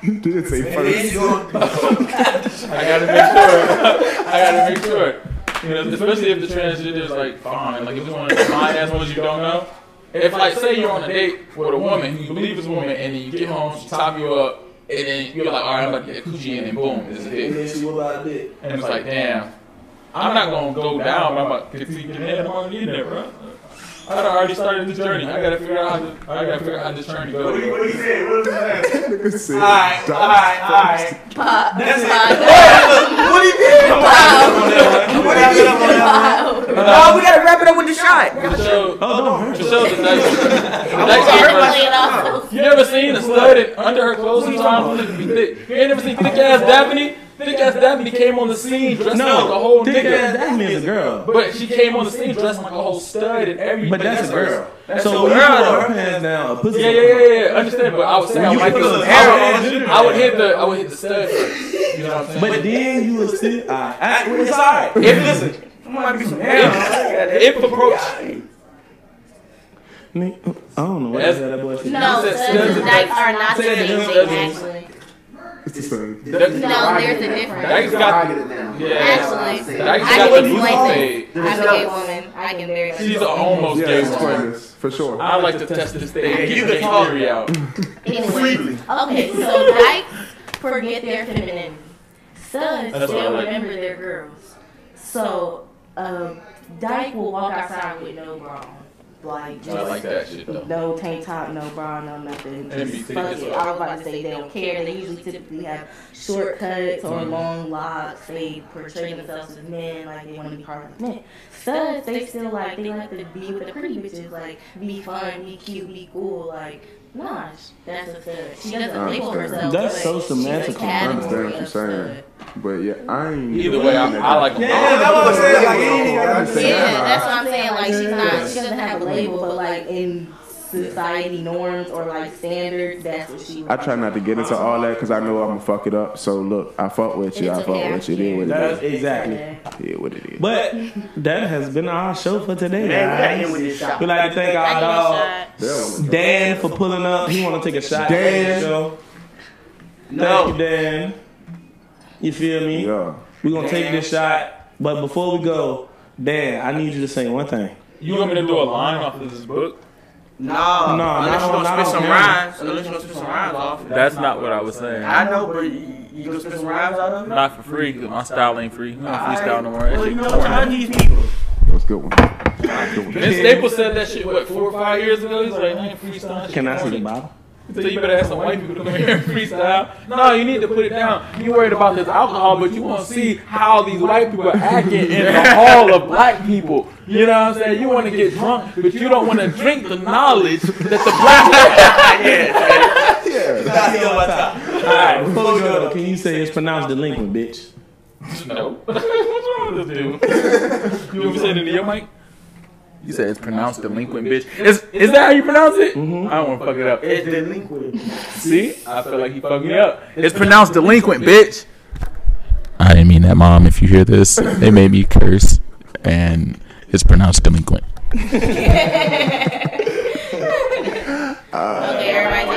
You did say first. *laughs* I gotta make sure. I gotta make sure. You know, especially if the transgender is like fine. Like if it's one of the fine ass ones you don't know. If like say you're on a date with a woman who you believe is a woman, and then you get home, she top you up, and then you're like, all right, I'm about to get a coochie, and then boom, it's a And hit. then she will out dick. And it's like, damn, I'm not gonna go down, but I'm about to keep getting head. I'm gonna get in there, bro. I done already started this journey. I gotta figure out how to. I gotta figure out how this journey goes. What he said? What was *laughs* that? Nigga said Alright, dykes alright, alright. Pop. *laughs* That's it. What he did? I'm gonna wrap it up on that one. Oh, we gotta wrap it up with the shot. To show, Oh, don't hurt to yourself. show the Dyke. The Gotta Dyke play it off. You ever seen a stud in- under her clothes sometimes? Look, be thick. You ain't never seen thick ass Daphne? Thick ass Daphne came on the scene dressed like a whole No, thick ass nigga. that means a girl. But she came on the scene dressed like a whole stud and everything. But that's a girl. That's So a when you girl, put her pants down, a pussy. Yeah, yeah, yeah, yeah. Understand, but I would say I would hit put the, I would. I would hit the, I would hit the stud. You know what I'm saying? But then you would still. Alright, alright, well, it's alright. If listen, Might be some if, if approach, nigga, I don't know what Yes. that boy said. No, Said studs studs and and dykes are not the same thing, actually. It's the same. No, there's a difference. Dyke's got, Actually, yeah. Dyke's I got can the explain blue this. I'm a gay woman. I can very much. She's an almost Yeah, gay woman. for sure. I like to test this thing. Get the theory out. Anyway, okay, so *laughs* dykes forget their femininity. Studs That's what I still remember their girls. So, um, dyke will walk outside with no bra on. Like, just I like that shit though. no tank top, no bra, no nothing. Just fuck it. well. I was about to say they don't care. They usually typically have short cuts or Mhm. long locks. They portray themselves as men, like they want to be part of men. Studs, they still like they like to be with the pretty bitches, like be fun, be cute, be cool. Like, nah, that's a stud. She doesn't label herself. That's so she's a semantical. I I understand what you're saying. But yeah, I ain't. Either way, I, I like them. Yeah, that's what I said. Like, you ain't gotta I say say Yeah, that's what I'm saying. Like she's not, she doesn't have a label, but like in society norms or like standards, that's what she. I try not to get into all that because I know I'm gonna fuck it up. So look, I fuck with you. I fuck okay, with you. It is what That's it exactly. Yeah, what it is. But that has been our show for today, Man, we gotta end guys. with shot. We like to thank our dog Dan for pulling up. He want to take a shot. Dan. at the. Thank you, Dan. You feel me? Yeah. We're gonna take this shot, but before we go, Dan, I need you to say one thing. You want me to do a line off of this book? No, No, unless no, you gonna not spit some on rhymes. Unless you gonna spit some rhymes off. That's not what I was saying. I know, but you, you gonna spit some rhymes out of it? Not for free, cause my style ain't free. We don't freestyle no more. That Well, you know, corny. turn these people. That was a good one. Good one. Vince Staples said that shit what four or five years ago. He's like, I ain't freestyling. Can I see the bottle? So you better have some white people to come here and freestyle. No, you need to put it down. You worried about this alcohol, but you want to see how these white people are acting in the hall of black *laughs* people. You know what I'm saying? You want to get drunk, but you don't want to drink the knowledge that the black. *laughs* All right, before we go though, can you say it's pronounced delinquent, bitch? no. *laughs* What's wrong with this dude? You want me to say it into your mic? You said it's pronounced delinquent, bitch. Is is that how you pronounce it? Mm-hmm. I don't want to fuck it up. It's delinquent. See, I feel like he fucked me up. It's pronounced delinquent, bitch. I didn't mean that, mom. If you hear this, they made me curse, and it's pronounced delinquent. uh, *laughs* okay, everybody.